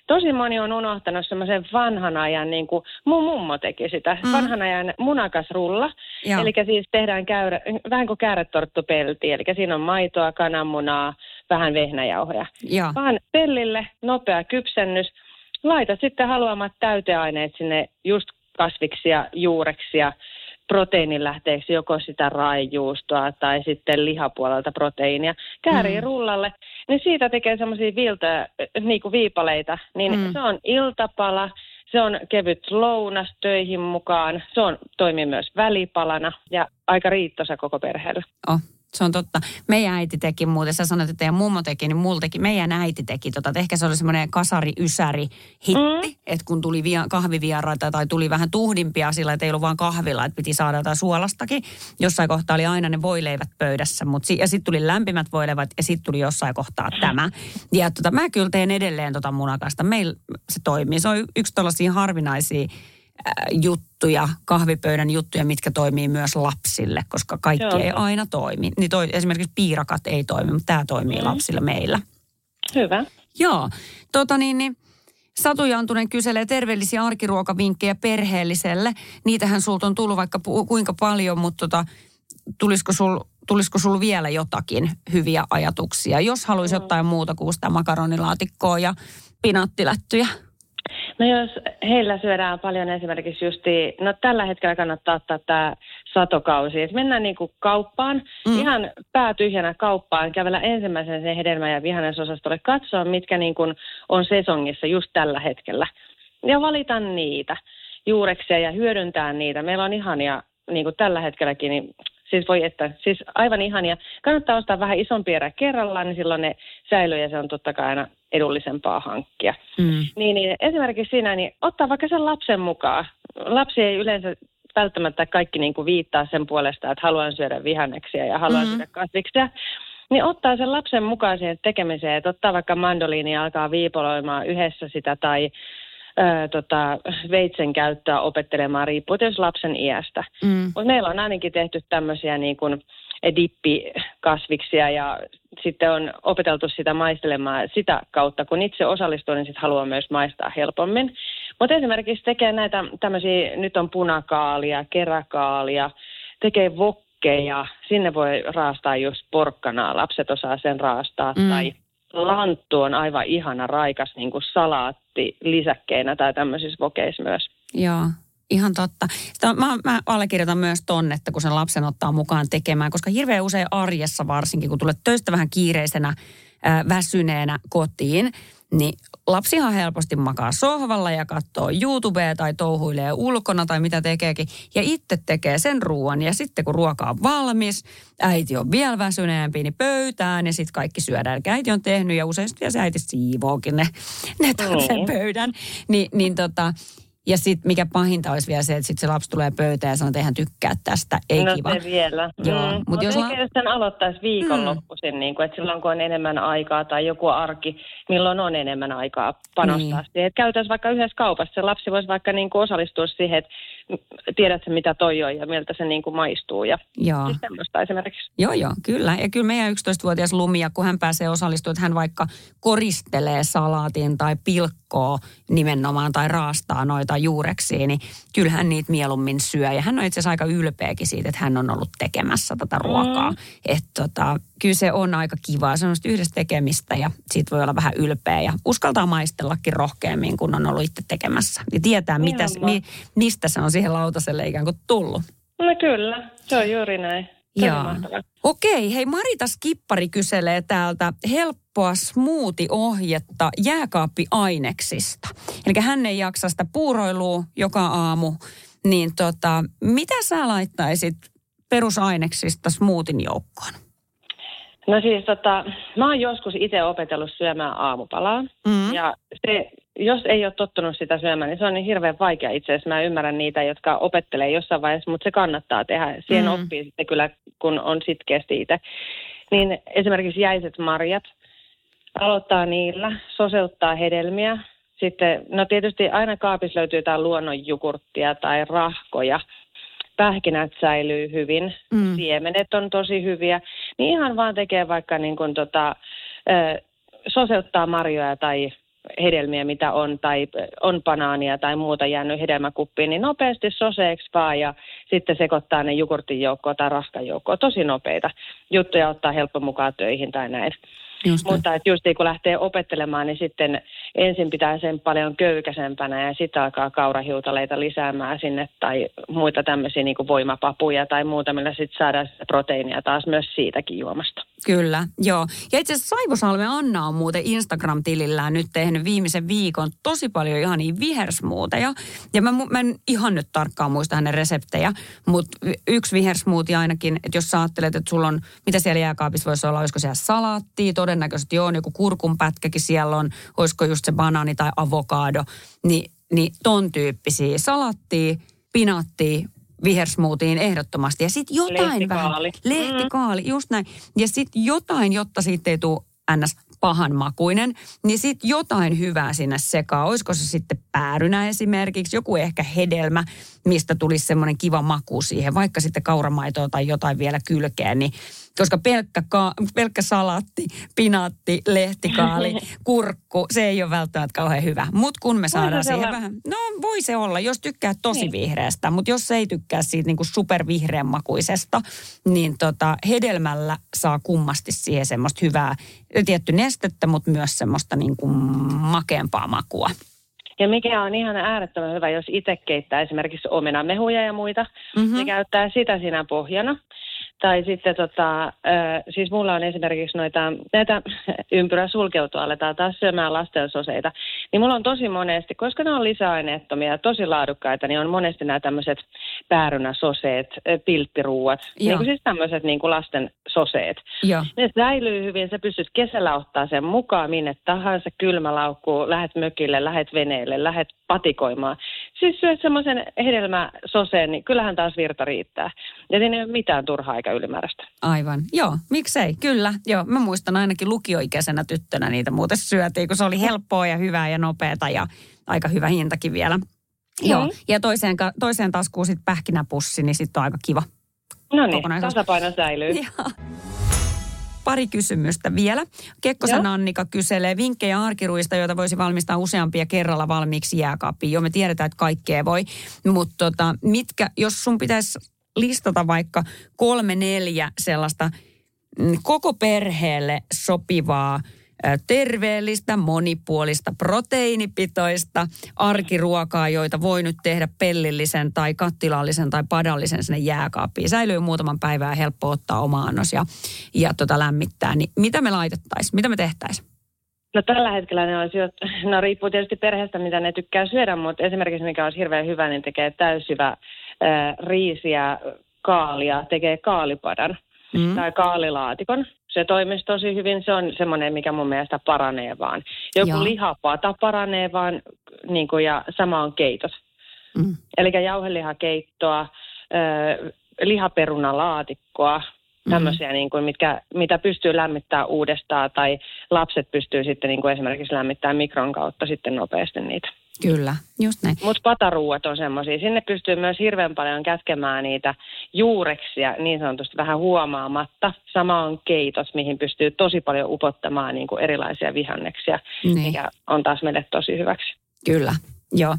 tosi moni on unohtanut semmoisen vanhan ajan, niin kuin mun mummo teki sitä, mm. vanhan ajan munakasrulla. Eli siis tehdään käyrä, vähän kuin kääretorttupelti, eli siinä on maitoa, kananmunaa, vähän vehnäjauhoja. Ja. Vaan pellille, nopea kypsennys – laitat sitten haluamat täyteaineet sinne just kasviksia, juureksia, proteiinilähteeksi joko sitä raijuustoa tai sitten lihapuolelta proteiinia. Käärii mm. rullalle, niin siitä tekee semmoisia viiltä, niin kuin viipaleita. Niin mm. se on iltapala, se on kevyt lounas töihin mukaan, se on, toimii myös välipalana ja aika riittosa koko perheelle. Oh se on totta. Meidän äiti teki muuten, sä sanoit, että teidän mummo teki, niin mulla teki, meidän äiti teki tota, että ehkä se oli semmoinen kasari-ysäri hitti, mm. että kun tuli via, kahvivieraita tai tuli vähän tuhdimpia sillä, että ei ollut vaan kahvilla, että piti saada jotain suolastakin. Jossain kohtaa oli aina ne voileivät pöydässä, mut si- ja sitten tuli lämpimät voileivät ja sitten tuli jossain kohtaa tämä. Ja tota, mä kyllä teen edelleen tota munakasta. Meillä se toimii. Se on yksi tällaisia harvinaisia juttuja, kahvipöydän juttuja, mitkä toimii myös lapsille, koska kaikki Joo. ei aina toimi. Niin toi, esimerkiksi piirakat ei toimi, mutta tämä toimii mm. lapsille meillä. Hyvä. Joo. Tota niin, niin Satu Jantunen kyselee terveellisiä arkiruokavinkkejä perheelliselle. Niitähän sulta on tullut vaikka pu- kuinka paljon, mutta tota, tulisiko sul tulisiko sulla vielä jotakin hyviä ajatuksia, jos haluaisi mm. jotain muuta kuin sitä makaronilaatikkoa ja pinattilättyjä? No jos heillä syödään paljon esimerkiksi justi, no tällä hetkellä kannattaa ottaa tämä satokausi. Et mennään niin kuin kauppaan, mm. ihan päätyhjänä kauppaan, kävellä ensimmäisen sen hedelmä- ja vihannesosastolle, katsoa mitkä niin kuin on sesongissa just tällä hetkellä. Ja valita niitä juureksia ja hyödyntää niitä. Meillä on ihania, niin kuin tällä hetkelläkin, niin Siis voi että, siis aivan ihania. Kannattaa ostaa vähän isompia erä kerrallaan, niin silloin ne säilyy ja se on totta kai aina edullisempaa hankkia. Mm. Niin, niin esimerkiksi siinä, niin ottaa vaikka sen lapsen mukaan. Lapsi ei yleensä välttämättä kaikki niin kuin viittaa sen puolesta, että haluan syödä vihanneksia ja haluan mm-hmm. syödä kasviksia. Niin ottaa sen lapsen mukaan siihen tekemiseen, että ottaa vaikka mandoliini ja alkaa viipoloimaan yhdessä sitä tai ää, tota, veitsen käyttöä opettelemaan riippuen jos lapsen iästä. Mm. Mutta meillä on ainakin tehty tämmöisiä niin kuin dippikasviksia ja sitten on opeteltu sitä maistelemaan sitä kautta, kun itse osallistuu, niin sitten haluaa myös maistaa helpommin. Mutta esimerkiksi tekee näitä tämmöisiä, nyt on punakaalia, keräkaalia, tekee vokkeja, sinne voi raastaa just porkkanaa, lapset osaa sen raastaa, mm. tai lanttu on aivan ihana raikas niin kuin salaatti lisäkkeenä tai tämmöisissä vokeissa myös. Joo, ihan totta. Sitä, mä, mä allekirjoitan myös tonne, että kun sen lapsen ottaa mukaan tekemään, koska hirveän usein arjessa varsinkin, kun tulet töistä vähän kiireisenä, ää, väsyneenä kotiin, niin lapsihan helposti makaa sohvalla ja katsoo YouTubea tai touhuilee ulkona tai mitä tekeekin. Ja itse tekee sen ruoan ja sitten kun ruoka on valmis, äiti on vielä väsyneempi, niin pöytään ja sitten kaikki syödään. Eli äiti on tehnyt ja usein sitten se äiti siivookin ne, ne sen pöydän. Ni, niin tota, ja sitten mikä pahinta olisi vielä se, että sitten se lapsi tulee pöytään ja sanoo, että eihän tykkää tästä, ei no kiva. se vielä. Joo, mm. mut jos la- jos sen aloittaisi viikonloppuisin, mm. niin kuin, että silloin kun on enemmän aikaa tai joku arki, milloin on enemmän aikaa panostaa Niin. siihen. Että käytäisiin vaikka yhdessä kaupassa, se lapsi voisi vaikka niin kuin osallistua siihen, että tiedätkö mitä toi on ja miltä se niin kuin maistuu. Ja Joo. siis semmoista esimerkiksi. Joo, joo, kyllä. Ja kyllä meidän 11-vuotias Lumia, kun hän pääsee osallistumaan, että hän vaikka koristelee salaatin tai pilkkoo nimenomaan tai raastaa noita juureksia, niin kyllähän niitä mieluummin syö. Ja hän on itse asiassa aika ylpeäkin siitä, että hän on ollut tekemässä tätä ruokaa. Mm. Että tota, kyllä se on aika kivaa, semmoista yhdessä tekemistä ja siitä voi olla vähän ylpeä ja uskaltaa maistellakin rohkeammin, kun on ollut itse tekemässä. Ja tietää, mitä, mi, mistä se on siihen lautaselle ikään kuin tullut. No kyllä, se on juuri näin. Joo. Okei, hei Marita Skippari kyselee täältä helppoa smoothie-ohjetta jääkaappiaineksista. Eli hän ei jaksa sitä puuroilua joka aamu. Niin tota, mitä sä laittaisit perusaineksista smoothin joukkoon? No siis tota, mä oon joskus itse opetellut syömään aamupalaa. Mm. Ja se, jos ei ole tottunut sitä syömään, niin se on niin hirveän vaikea itse asiassa. Mä ymmärrän niitä, jotka opettelee jossain vaiheessa, mutta se kannattaa tehdä. Siihen Mm. oppii sitten kyllä, kun on sitkeästi itse. Niin esimerkiksi jäiset marjat, aloittaa niillä, soseuttaa hedelmiä. Sitten, no tietysti aina kaapissa löytyy jotain luonnonjukurttia tai rahkoja. Pähkinät säilyy hyvin, mm. siemenet on tosi hyviä. Niin ihan vaan tekee vaikka niin kuin tota, ö, soseuttaa marjoja tai hedelmiä, mitä on, tai on banaania tai muuta jäänyt hedelmäkuppiin, niin nopeasti soseeksi vaan ja sitten sekoittaa ne jogurtin joukkoon tai rahkan joukkoon. Tosi nopeita juttuja ottaa helppo mukaan töihin tai näin. Just. Mutta että just kun lähtee opettelemaan, niin sitten ensin pitää sen paljon köykäsempänä ja sitten alkaa kaurahiutaleita lisäämään sinne tai muita tämmöisiä niin voimapapuja tai muuta, millä sitten saadaan proteiinia taas myös siitäkin juomasta. Kyllä, joo. Ja itse asiassa Saivosalmen Anna on muuten Instagram-tilillään nyt tehnyt viimeisen viikon tosi paljon ihan niin vihersmuuteja. Ja mä, mä en ihan nyt tarkkaan muista hänen reseptejä, mutta yksi vihersmoothie ainakin, että jos sä ajattelet, että sulla on, mitä siellä jääkaapissa voisi olla, olisiko siellä salaattia, todennäköisesti joo, joku kurkunpätkäkin siellä on, olisiko just se banaani tai avokado, niin, niin ton tyyppisiä salattia, pinattia, vihersmoothiin ehdottomasti. Ja sitten jotain vähän. Lehtikaali. Lehtikaali, just näin. Ja sitten jotain, jotta siitä ei tule ns pahan makuinen, niin sitten jotain hyvää sinne sekaan. Olisiko se sitten päärynä esimerkiksi, joku ehkä hedelmä, mistä tulisi semmoinen kiva maku siihen, vaikka sitten kauramaitoa tai jotain vielä kylkeen, niin koska pelkkä, ka- pelkkä salatti, pinatti, lehtikaali, kurkku, se ei ole välttämättä kauhean hyvä. Mutta kun me saadaan siihen olla. vähän, no voi se olla, jos tykkää tosi niin. vihreästä, mutta jos ei tykkää siitä niinku supervihreän makuisesta, niin tota, hedelmällä saa kummasti siihen semmoista hyvää, tietty nestettä, mutta myös semmoista niinku makeampaa makua. Ja mikä on ihan äärettömän hyvä, jos itse keittää esimerkiksi omenamehuja ja muita, Mhm. mm-hmm. niin käyttää sitä siinä pohjana. Tai sitten tota, siis mulla on esimerkiksi noita, näitä ympyrä sulkeutua, aletaan taas syömään lastensoseita. Niin mulla on tosi monesti, koska ne on lisäaineettomia ja tosi laadukkaita, niin on monesti nämä tämmöiset päärynäsoseet, pilttiruuat. Joo. Niin kuin siis tämmöiset niin kuin lasten soseet. Joo. Ne säilyy hyvin, sä pystyt kesällä ottaa sen mukaan minne tahansa, kylmä laukku, lähet mökille, lähet veneelle, lähet patikoimaan. Siis syöt semmoisen hedelmäsoseen, niin kyllähän taas virta riittää. Ja siinä ei ole mitään turhaa eikä ylimääräistä. Aivan, joo, miksei, kyllä. Joo, mä muistan ainakin lukioikäisenä tyttönä niitä muuten syötiin, kun se oli helppoa ja hyvää ja nopeata ja aika hyvä hintakin vielä. Mm. Joo, ja toiseen, toiseen taskuun sitten pähkinäpussi, niin sitten on aika kiva. No niin, tasapaino säilyy. Joo. Pari kysymystä vielä. Kekkosen Joo. Annika kyselee vinkkejä arkiruista, joita voisi valmistaa useampia kerralla valmiiksi jääkaappiin. Jo me tiedetään, että kaikkea voi, mutta tota, mitkä, jos sun pitäisi listata vaikka kolme neljä sellaista mm, koko perheelle sopivaa terveellistä, monipuolista, proteiinipitoista arkiruokaa, joita voi nyt tehdä pellillisen tai kattilallisen tai padallisen sinne jääkaappiin. Säilyy muutaman päivää helppo ottaa oma annos ja, ja tota lämmittää. Niin mitä me laitettaisiin? Mitä me tehtäisiin? No tällä hetkellä ne olisi jo, no riippuu tietysti perheestä, mitä ne tykkää syödä, mutta esimerkiksi mikä olisi hirveän hyvä, niin tekee täysjyvä riisiä, kaalia, tekee kaalipadan mm. tai kaalilaatikon. Se toimisi tosi hyvin, se on semmoinen, mikä mun mielestä paranee vaan. Joku Joo. lihapata paranee vaan, niin kuin, ja sama on keitot. Mm. Eli jauhelihakeittoa, äh, lihaperunalaatikkoa, Mm-hmm. tämmöisiä, niin kuin, mitkä, mitä pystyy lämmittämään uudestaan tai lapset pystyy sitten niin kuin esimerkiksi lämmittämään mikron kautta sitten nopeasti niitä. Kyllä, just näin. Mutta pataruuat on semmoisia. Sinne pystyy myös hirveän paljon kätkemään niitä juureksia niin sanotusti vähän huomaamatta. Sama on keitos, mihin pystyy tosi paljon upottamaan niin kuin erilaisia vihanneksia, niin. mikä on taas meille tosi hyväksi. Kyllä, joo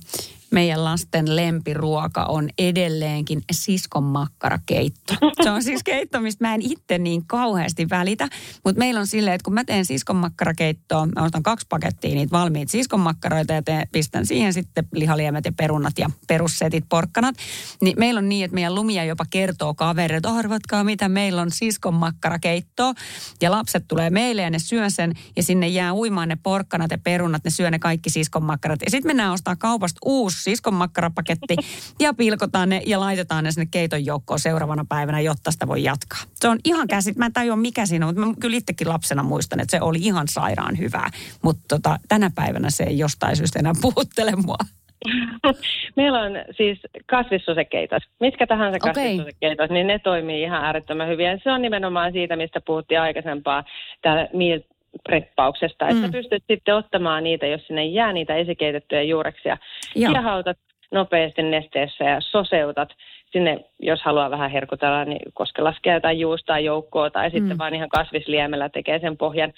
meidän lasten lempiruoka on edelleenkin siskon makkarakeitto. Se on siis keitto, mistä mä en itse niin kauheasti välitä, mutta meillä on silleen, että kun mä teen siskon makkarakeittoa, mä ostan kaksi pakettia niitä valmiita siskon makkaroita ja teen, pistän siihen sitten lihaliemet ja perunat ja perussetit, porkkanat, niin meillä on niin, että meidän lumia jopa kertoo kavereille, että arvatkaa mitä meillä on siskon makkarakeitto ja lapset tulee meille ja ne syö sen ja sinne jää uimaan ne porkkanat ja perunat, ne syö ne kaikki siskon makkarat ja sitten mennään ostaa kaupasta uusi siskon makkarapaketti ja pilkotaan ne ja laitetaan ne sinne keiton joukkoon seuraavana päivänä, jotta sitä voi jatkaa. Se on ihan käsit, mä en tajua mikä siinä on, mutta mä kyllä itsekin lapsena muistan, että se oli ihan sairaan hyvää. Mutta tota, tänä päivänä se ei jostain syystä enää puhuttele mua. Meillä on siis kasvissosekeitos. Mitkä tahansa kasvissosekeitos, okay. niin ne toimii ihan äärettömän hyvin. Ja se on nimenomaan siitä, mistä puhuttiin aikaisempaa, tämä meal preppauksesta, että mm. pystyt sitten ottamaan niitä, jos sinne jää niitä esikeitettyjä juureksia. Kiehautat nopeasti nesteessä ja soseutat sinne, jos haluaa vähän herkutella, niin koska laskee jotain juustaa joukkoa tai sitten mm. vaan ihan kasvisliemellä tekee sen pohjan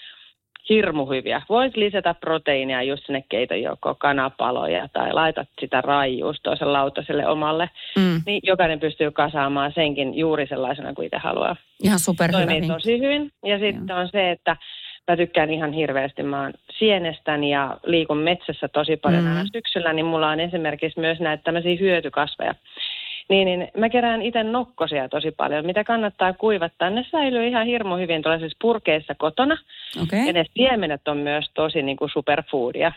hirmu hyviä. Voisi lisätä proteiinia just sinne keiton joukkoon, kanapaloja tai laitat sitä raijuustoa sen lautaselle omalle. Mm. Niin jokainen pystyy kasaamaan senkin juuri sellaisena kuin itse haluaa. Ihan super Toimii tosi hyvin. Ja sitten on se, että mä tykkään ihan hirveästi. Mä oon sienestän ja liikun metsässä tosi paljon mm-hmm. aina syksyllä, niin mulla on esimerkiksi myös näitä tämmöisiä hyötykasveja. Niin, niin mä kerään itse nokkosia tosi paljon, mitä kannattaa kuivattaa. Ne säilyy ihan hirmu hyvin tuollaisissa purkeissa kotona. Okay. Ja ne siemenet on myös tosi niin kuin superfoodia.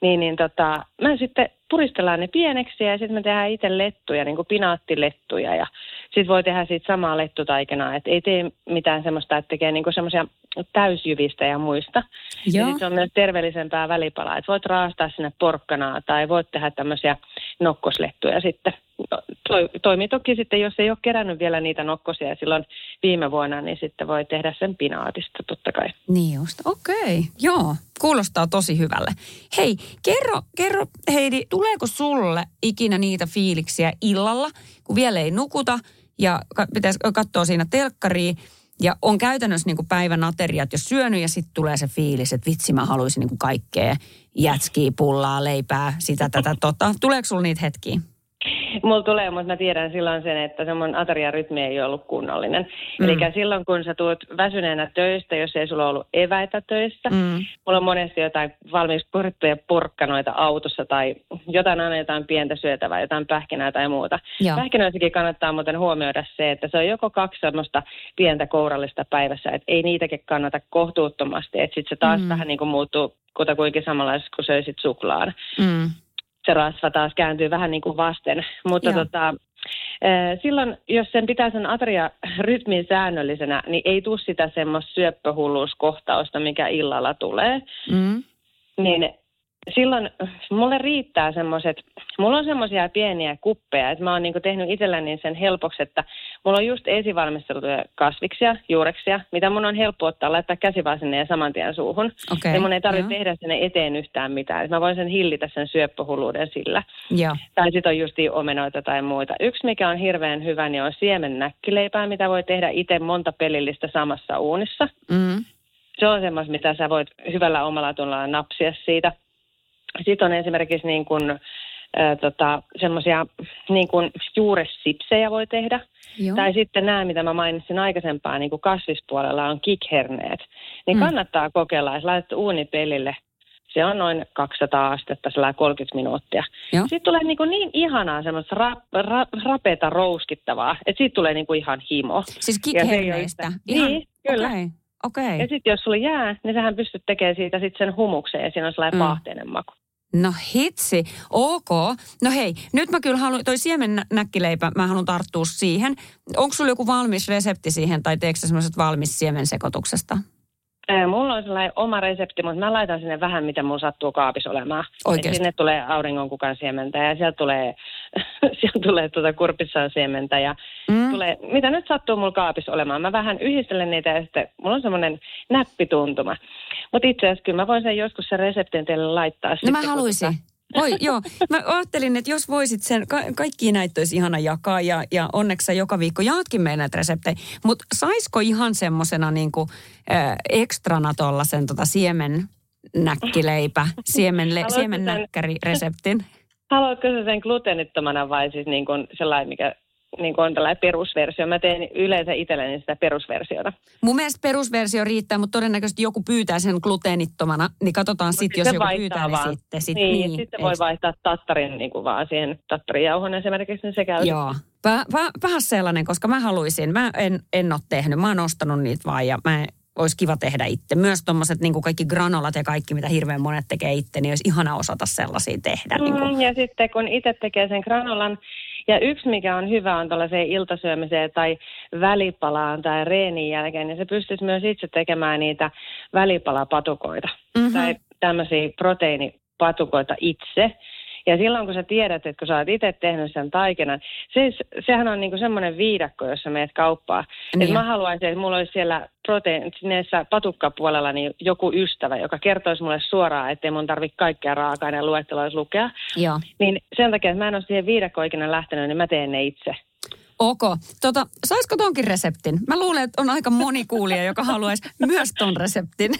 Niin, niin tota, mä sitten puristellaan ne pieneksi ja sitten me tehdään itse lettuja, niin kuin pinaattilettuja. Ja sitten voi tehdä siitä samaa lettutaikenaa, että ei tee mitään semmoista, että tekee niin semmoisia täysjyvistä ja muista. Joo. Ja se on myös terveellisempää välipalaa. Että voit raastaa sinne porkkanaa tai voit tehdä tämmöisiä nokkoslettuja sitten. Toi, toimii toki sitten, jos ei ole kerännyt vielä niitä nokkosia silloin viime vuonna, niin sitten voi tehdä sen pinaatista totta kai. Niin just, okei. Okay. Joo, kuulostaa tosi hyvälle. Hei, kerro, kerro Heidi, tuleeko sulle ikinä niitä fiiliksiä illalla, kun vielä ei nukuta ja pitäisi katsoa siinä telkkariin, ja on käytännössä niin kuin päivän ateriat jos syönyt ja sitten tulee se fiilis, että vitsi mä haluaisin niin kuin kaikkea jätskiä, pullaa, leipää, sitä tätä tota. Tuleeko sulla niitä hetkiä? Mulla tulee, mutta mä tiedän silloin sen, että se mun ateriarytmi ei ollut kunnollinen. Mm. Eli silloin, kun sä tuut väsyneenä töistä, jos ei sulla ollut eväitä töistä, mm. mulla on monesti jotain valmiiksi korjattuja porkkanoita autossa tai jotain aina jotain pientä syötävää, jotain pähkinää tai muuta. Joo. Pähkinöissäkin kannattaa muuten huomioida se, että se on joko kaksi semmoista pientä kourallista päivässä, että ei niitäkin kannata kohtuuttomasti, että sitten se taas mm. vähän niin kuin muuttuu kutakuinkin samanlaisessa kuin söisit suklaan. Mm se rasva taas kääntyy vähän niin kuin vasten. Mutta tota, silloin, jos sen pitää sen ateria-rytmin säännöllisenä, niin ei tule sitä semmoista syöppöhulluuskohtausta, mikä illalla tulee. Mm. Niin silloin mulle riittää semmoiset, mulla on semmoisia pieniä kuppeja, että mä oon niinku tehnyt itselläni sen helpoksi, että mulla on just esivalmisteltuja kasviksia, juureksia, mitä mun on helppo ottaa, laittaa käsi vaan sinne ja saman tien suuhun. Okay, ja mun ei tarvitse tehdä sinne eteen yhtään mitään, että mä voin sen hillitä sen syöppöhulluuden sillä. Ja. Tai sitten on just omenoita tai muita. Yksi, mikä on hirveän hyvä, niin on näkkileipää, mitä voi tehdä itse monta pelillistä samassa uunissa. Mm. Se on semmoista, mitä sä voit hyvällä omalla tunnolla napsia siitä – sitten on esimerkiksi niin kuin, ää, tota, semmoisia niin kuin juuresipsejä voi tehdä. Joo. Tai sitten nämä, mitä mä mainitsin aikaisempaan, niin kuin kasvispuolella on kikherneet. Niin Mm. kannattaa kokeilla, jos laitat uunipelille. Se on noin 200 astetta, sellainen 30 minuuttia. Joo. Sitten tulee niin, kuin niin ihanaa semmoista ra, ra, rapeata rouskittavaa, että siitä tulee niin kuin ihan himo. Siis kikherneistä. yhtä- Niin, kyllä. Okei, okei. Ja sitten jos sulla jää, niin sähän pystyt tekemään siitä sitten sen humuksen ja siinä on sellainen Mm. mm. paahteinen maku. No hitsi, ok. No hei, nyt mä kyllä haluan, toi siemennäkkileipä, mä haluan tarttua siihen. Onko sulla joku valmis resepti siihen tai teekö sä semmoiset valmis siemensekoituksesta? Mulla on sellainen oma resepti, mutta mä laitan sinne vähän, mitä mulla sattuu kaapissa olemaan. Oikeesti? Et sinne tulee auringonkukan siementä ja sieltä tulee, sieltä tulee tuota kurpissaan siementä ja Mm. tulee, mitä nyt sattuu mulla kaapissa olemaan. Mä vähän yhdistelen niitä ja sitten mulla on semmoinen näppituntuma. Mutta itse asiassa kyllä mä voin sen joskus sen reseptin teille laittaa. No sitten, mä kun haluaisin. tota- Oi, joo. Mä ajattelin, että jos voisit sen, ka- kaikki näitä olisi ihana jakaa ja, ja onneksi sä joka viikko jaatkin meidän näitä reseptejä. Mutta saisiko ihan semmosena niinku, äh, ekstrana tuollaisen tota siemen näkkileipä, siemenle, siemennäkkäri-reseptin? Haluatko sä sen gluteenittomana vai siis niin kuin sellainen, mikä niin kuin on tällainen perusversio? Mä teen yleensä itselleni sitä perusversiota. Mun mielestä perusversio riittää, mutta todennäköisesti joku pyytää sen gluteenittomana, niin katsotaan sitten, jos joku pyytää, vaan. niin sitten. Sit, niin, niin, sitten voi vaihtaa tattarin niin kuin vaan siihen tattarijauhon esimerkiksi, niin se käy. Joo. Väh, väh, vähän sellainen, koska mä haluaisin. Mä en, en ole tehnyt. Mä oon ostanut niitä vaan ja mä olisi kiva tehdä itse. Myös tuommoiset niin kaikki granolat ja kaikki, mitä hirveän monet tekee itse, niin olisi ihana osata sellaisia tehdä. Niin kuin. Mm, ja sitten kun itse tekee sen granolan, ja yksi mikä on hyvä on tällaiseen iltasyömiseen tai välipalaan tai reenin jälkeen, niin se pystyisi myös itse tekemään niitä välipalapatukoita Mhm. tai tämmöisiä proteiinipatukoita itse. Ja silloin kun sä tiedät, että kun sä oot itse tehnyt sen taikinan, se, sehän on niinku semmoinen viidakko, jossa meet kauppaa. Niin. Niin. mä haluaisin, että mulla olisi siellä protein, näissä patukkapuolella niin joku ystävä, joka kertoisi mulle suoraan, ettei mun tarvitse kaikkea raaka-aineen luetteloissa lukea. Joo. Niin sen takia, että mä en ole siihen viidakkoon ikinä lähtenyt, niin mä teen ne itse. Ok. Tota, saisiko tonkin reseptin? Mä luulen, että on aika moni kuulija, joka haluaisi myös ton reseptin.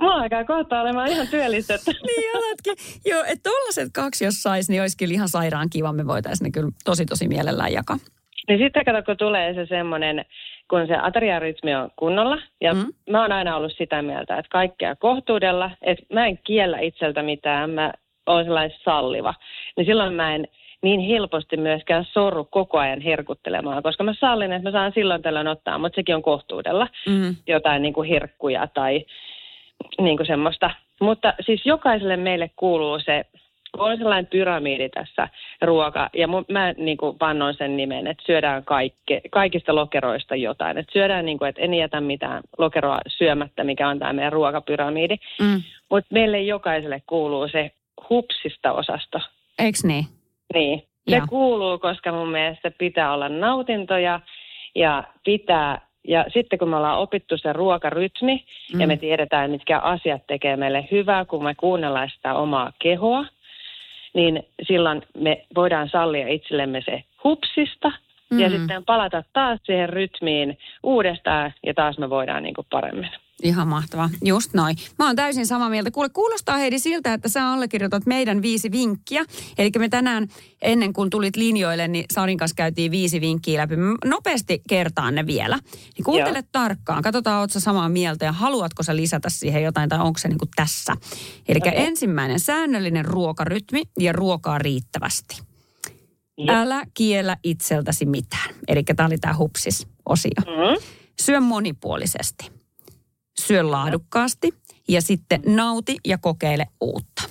Mulla alkaa kohta olemaan ihan työllistetty. niin alatkin. Joo, että tollaset kaksi jos sais, niin olisi kyllä ihan sairaan kiva. Me voitaisiin ne kyllä tosi tosi mielellään jakaa. Niin sitten kato, kun tulee se semmoinen, kun se ateriarytmi on kunnolla, ja Mm. mm. mä oon aina ollut sitä mieltä, että kaikkea kohtuudella, että mä en kiellä itseltä mitään, mä oon sellainen salliva. Niin silloin mä en niin helposti myöskään sorru koko ajan herkuttelemaan, koska mä sallin, että mä saan silloin tällöin ottaa, mutta sekin on kohtuudella. Mm. jotain niin kuin herkkuja tai niin kuin semmoista. Mutta siis jokaiselle meille kuuluu se, on sellainen pyramidi tässä ruoka, ja mun, mä niin kuin vannoin sen nimen, että syödään kaikke, kaikista lokeroista jotain. Että syödään niin kuin, että en jätä mitään lokeroa syömättä, mikä on tämä meidän ruokapyramidi. Mm. Mutta meille jokaiselle kuuluu se hupsista osasto. Eiks niin? Niin, se kuuluu, koska mun mielestä pitää olla nautintoja ja pitää, ja sitten kun me ollaan opittu se ruokarytmi mm. ja me tiedetään, mitkä asiat tekee meille hyvää, kun me kuunnellaan sitä omaa kehoa, niin silloin me voidaan sallia itsellemme se hupsista mm. ja sitten palata taas siihen rytmiin uudestaan ja taas me voidaan niin kuin paremmin. Ihan mahtavaa. Just noin. Mä oon täysin samaa mieltä. Kuule, kuulostaa Heidi siltä, että sä allekirjoitat meidän viisi vinkkiä. Eli me tänään, ennen kuin tulit linjoille, niin Sarin kanssa käytiin viisi vinkkiä läpi. Mä Nopeasti kertaan ne vielä. Niin kuuntele Joo. tarkkaan. Katsotaan, ootko sä samaa mieltä ja haluatko sä lisätä siihen jotain tai onko se niin kuin tässä. Eli okay. ensimmäinen, säännöllinen ruokarytmi ja ruokaa riittävästi. Jep. Älä kiellä itseltäsi mitään. Eli tämä oli tämä hupsis-osio. Mm. Syö monipuolisesti. Syö laadukkaasti ja sitten nauti ja kokeile uutta.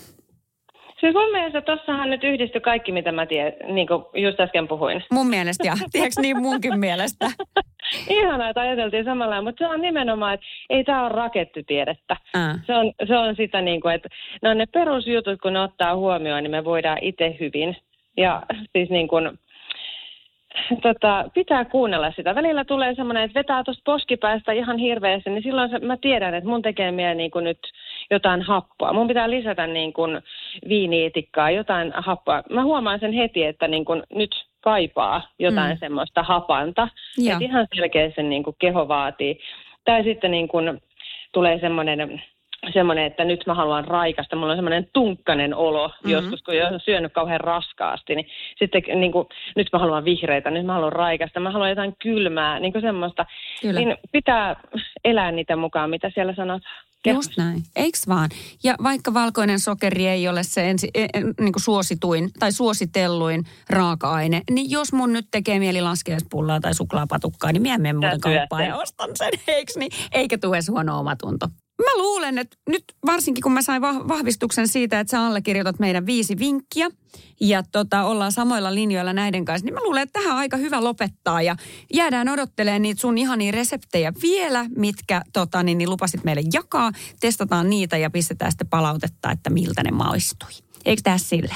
Siis mun mielestä tossahan nyt yhdistyi kaikki, mitä mä tiedän, niin kuin just äsken puhuin. Mun mielestä ja tiedätkö niin munkin mielestä. Ihanaa, että ajateltiin samalla, mutta se on nimenomaan, että ei tämä ole rakettitiedettä. Ää. Se on, se on sitä niin kuin, että ne on ne perusjutut, kun ne ottaa huomioon, niin me voidaan itse hyvin. Ja siis niin kuin, tota, pitää kuunnella sitä. Välillä tulee semmoinen, että vetää tuosta poskipäästä ihan hirveästi, niin silloin se, mä tiedän, että mun tekee mieli niin kuin nyt jotain happoa. Mun pitää lisätä niin kuin viiniitikkaa, jotain happoa. Mä huomaan sen heti, että niin kuin nyt kaipaa jotain Mm. mm. semmoista hapanta. Että ihan selkeä sen niin kuin keho vaatii. Tai sitten niin kuin tulee semmoinen semmoinen, että nyt mä haluan raikasta. Mulla on semmoinen tunkkanen olo mm-hmm. joskus, kun on syönyt kauhean raskaasti. Niin sitten niin kuin, nyt mä haluan vihreitä, nyt mä haluan raikasta, mä haluan jotain kylmää, niin kuin semmoista. Kyllä. Niin pitää elää niitä mukaan, mitä siellä sanot. Just näin, eiks vaan? Ja vaikka valkoinen sokeri ei ole se ensi, e, e, niin kuin suosituin tai suositelluin raaka-aine, niin jos mun nyt tekee mieli laskeespullaa tai suklaapatukkaa, niin mä menen muuten kauppaan ja ostan sen, eiks niin? Eikä tule huono omatunto. Mä luulen, että nyt varsinkin kun mä sain vahvistuksen siitä, että sä allekirjoitat meidän viisi vinkkiä ja tota, ollaan samoilla linjoilla näiden kanssa, niin mä luulen, että tähän on aika hyvä lopettaa ja jäädään odottelemaan niitä sun ihania reseptejä vielä, mitkä tota, niin, niin lupasit meille jakaa. Testataan niitä ja pistetään sitten palautetta, että miltä ne maistui. Eikö tässä sille?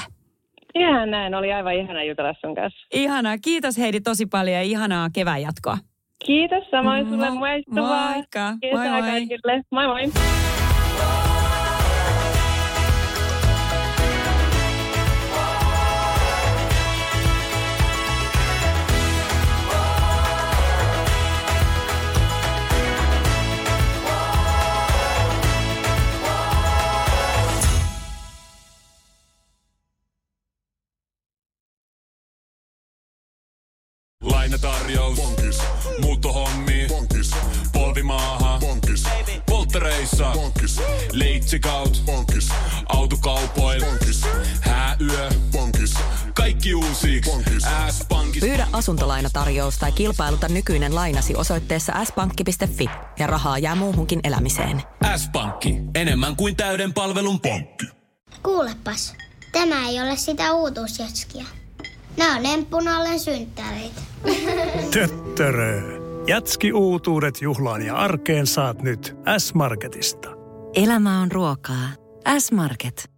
Ihan näin, oli aivan ihana jutella sun kanssa. Ihanaa, kiitos Heidi tosi paljon ja ihanaa kevään jatkoa. Kiitos samoin sulle. Mo- Maistuvaa. Moikka. Moi moi. kaikille. Moi moi. Lainatarjous. Bonkis. Muuttohommi. Bonkis. Polvimaaha. Bonkis. Polttereissa. Bonkis. Leitsikaut. Bonkis. Autokaupoil. Bonkis. Hääyö. Bonkis. Kaikki uusi. S-pankki. Pyydä asuntolainatarjous tai kilpailuta nykyinen lainasi osoitteessa s-pankki.fi ja rahaa jää muuhunkin elämiseen. S-pankki. Enemmän kuin täyden palvelun pankki. Kuulepas, tämä ei ole sitä uutuusjatskia. Nämä on emppunallen synttäreitä. Töttörö. Jatski uutuudet juhlaan ja arkeen saat nyt S-Marketista. Elämä on ruokaa. S-Market.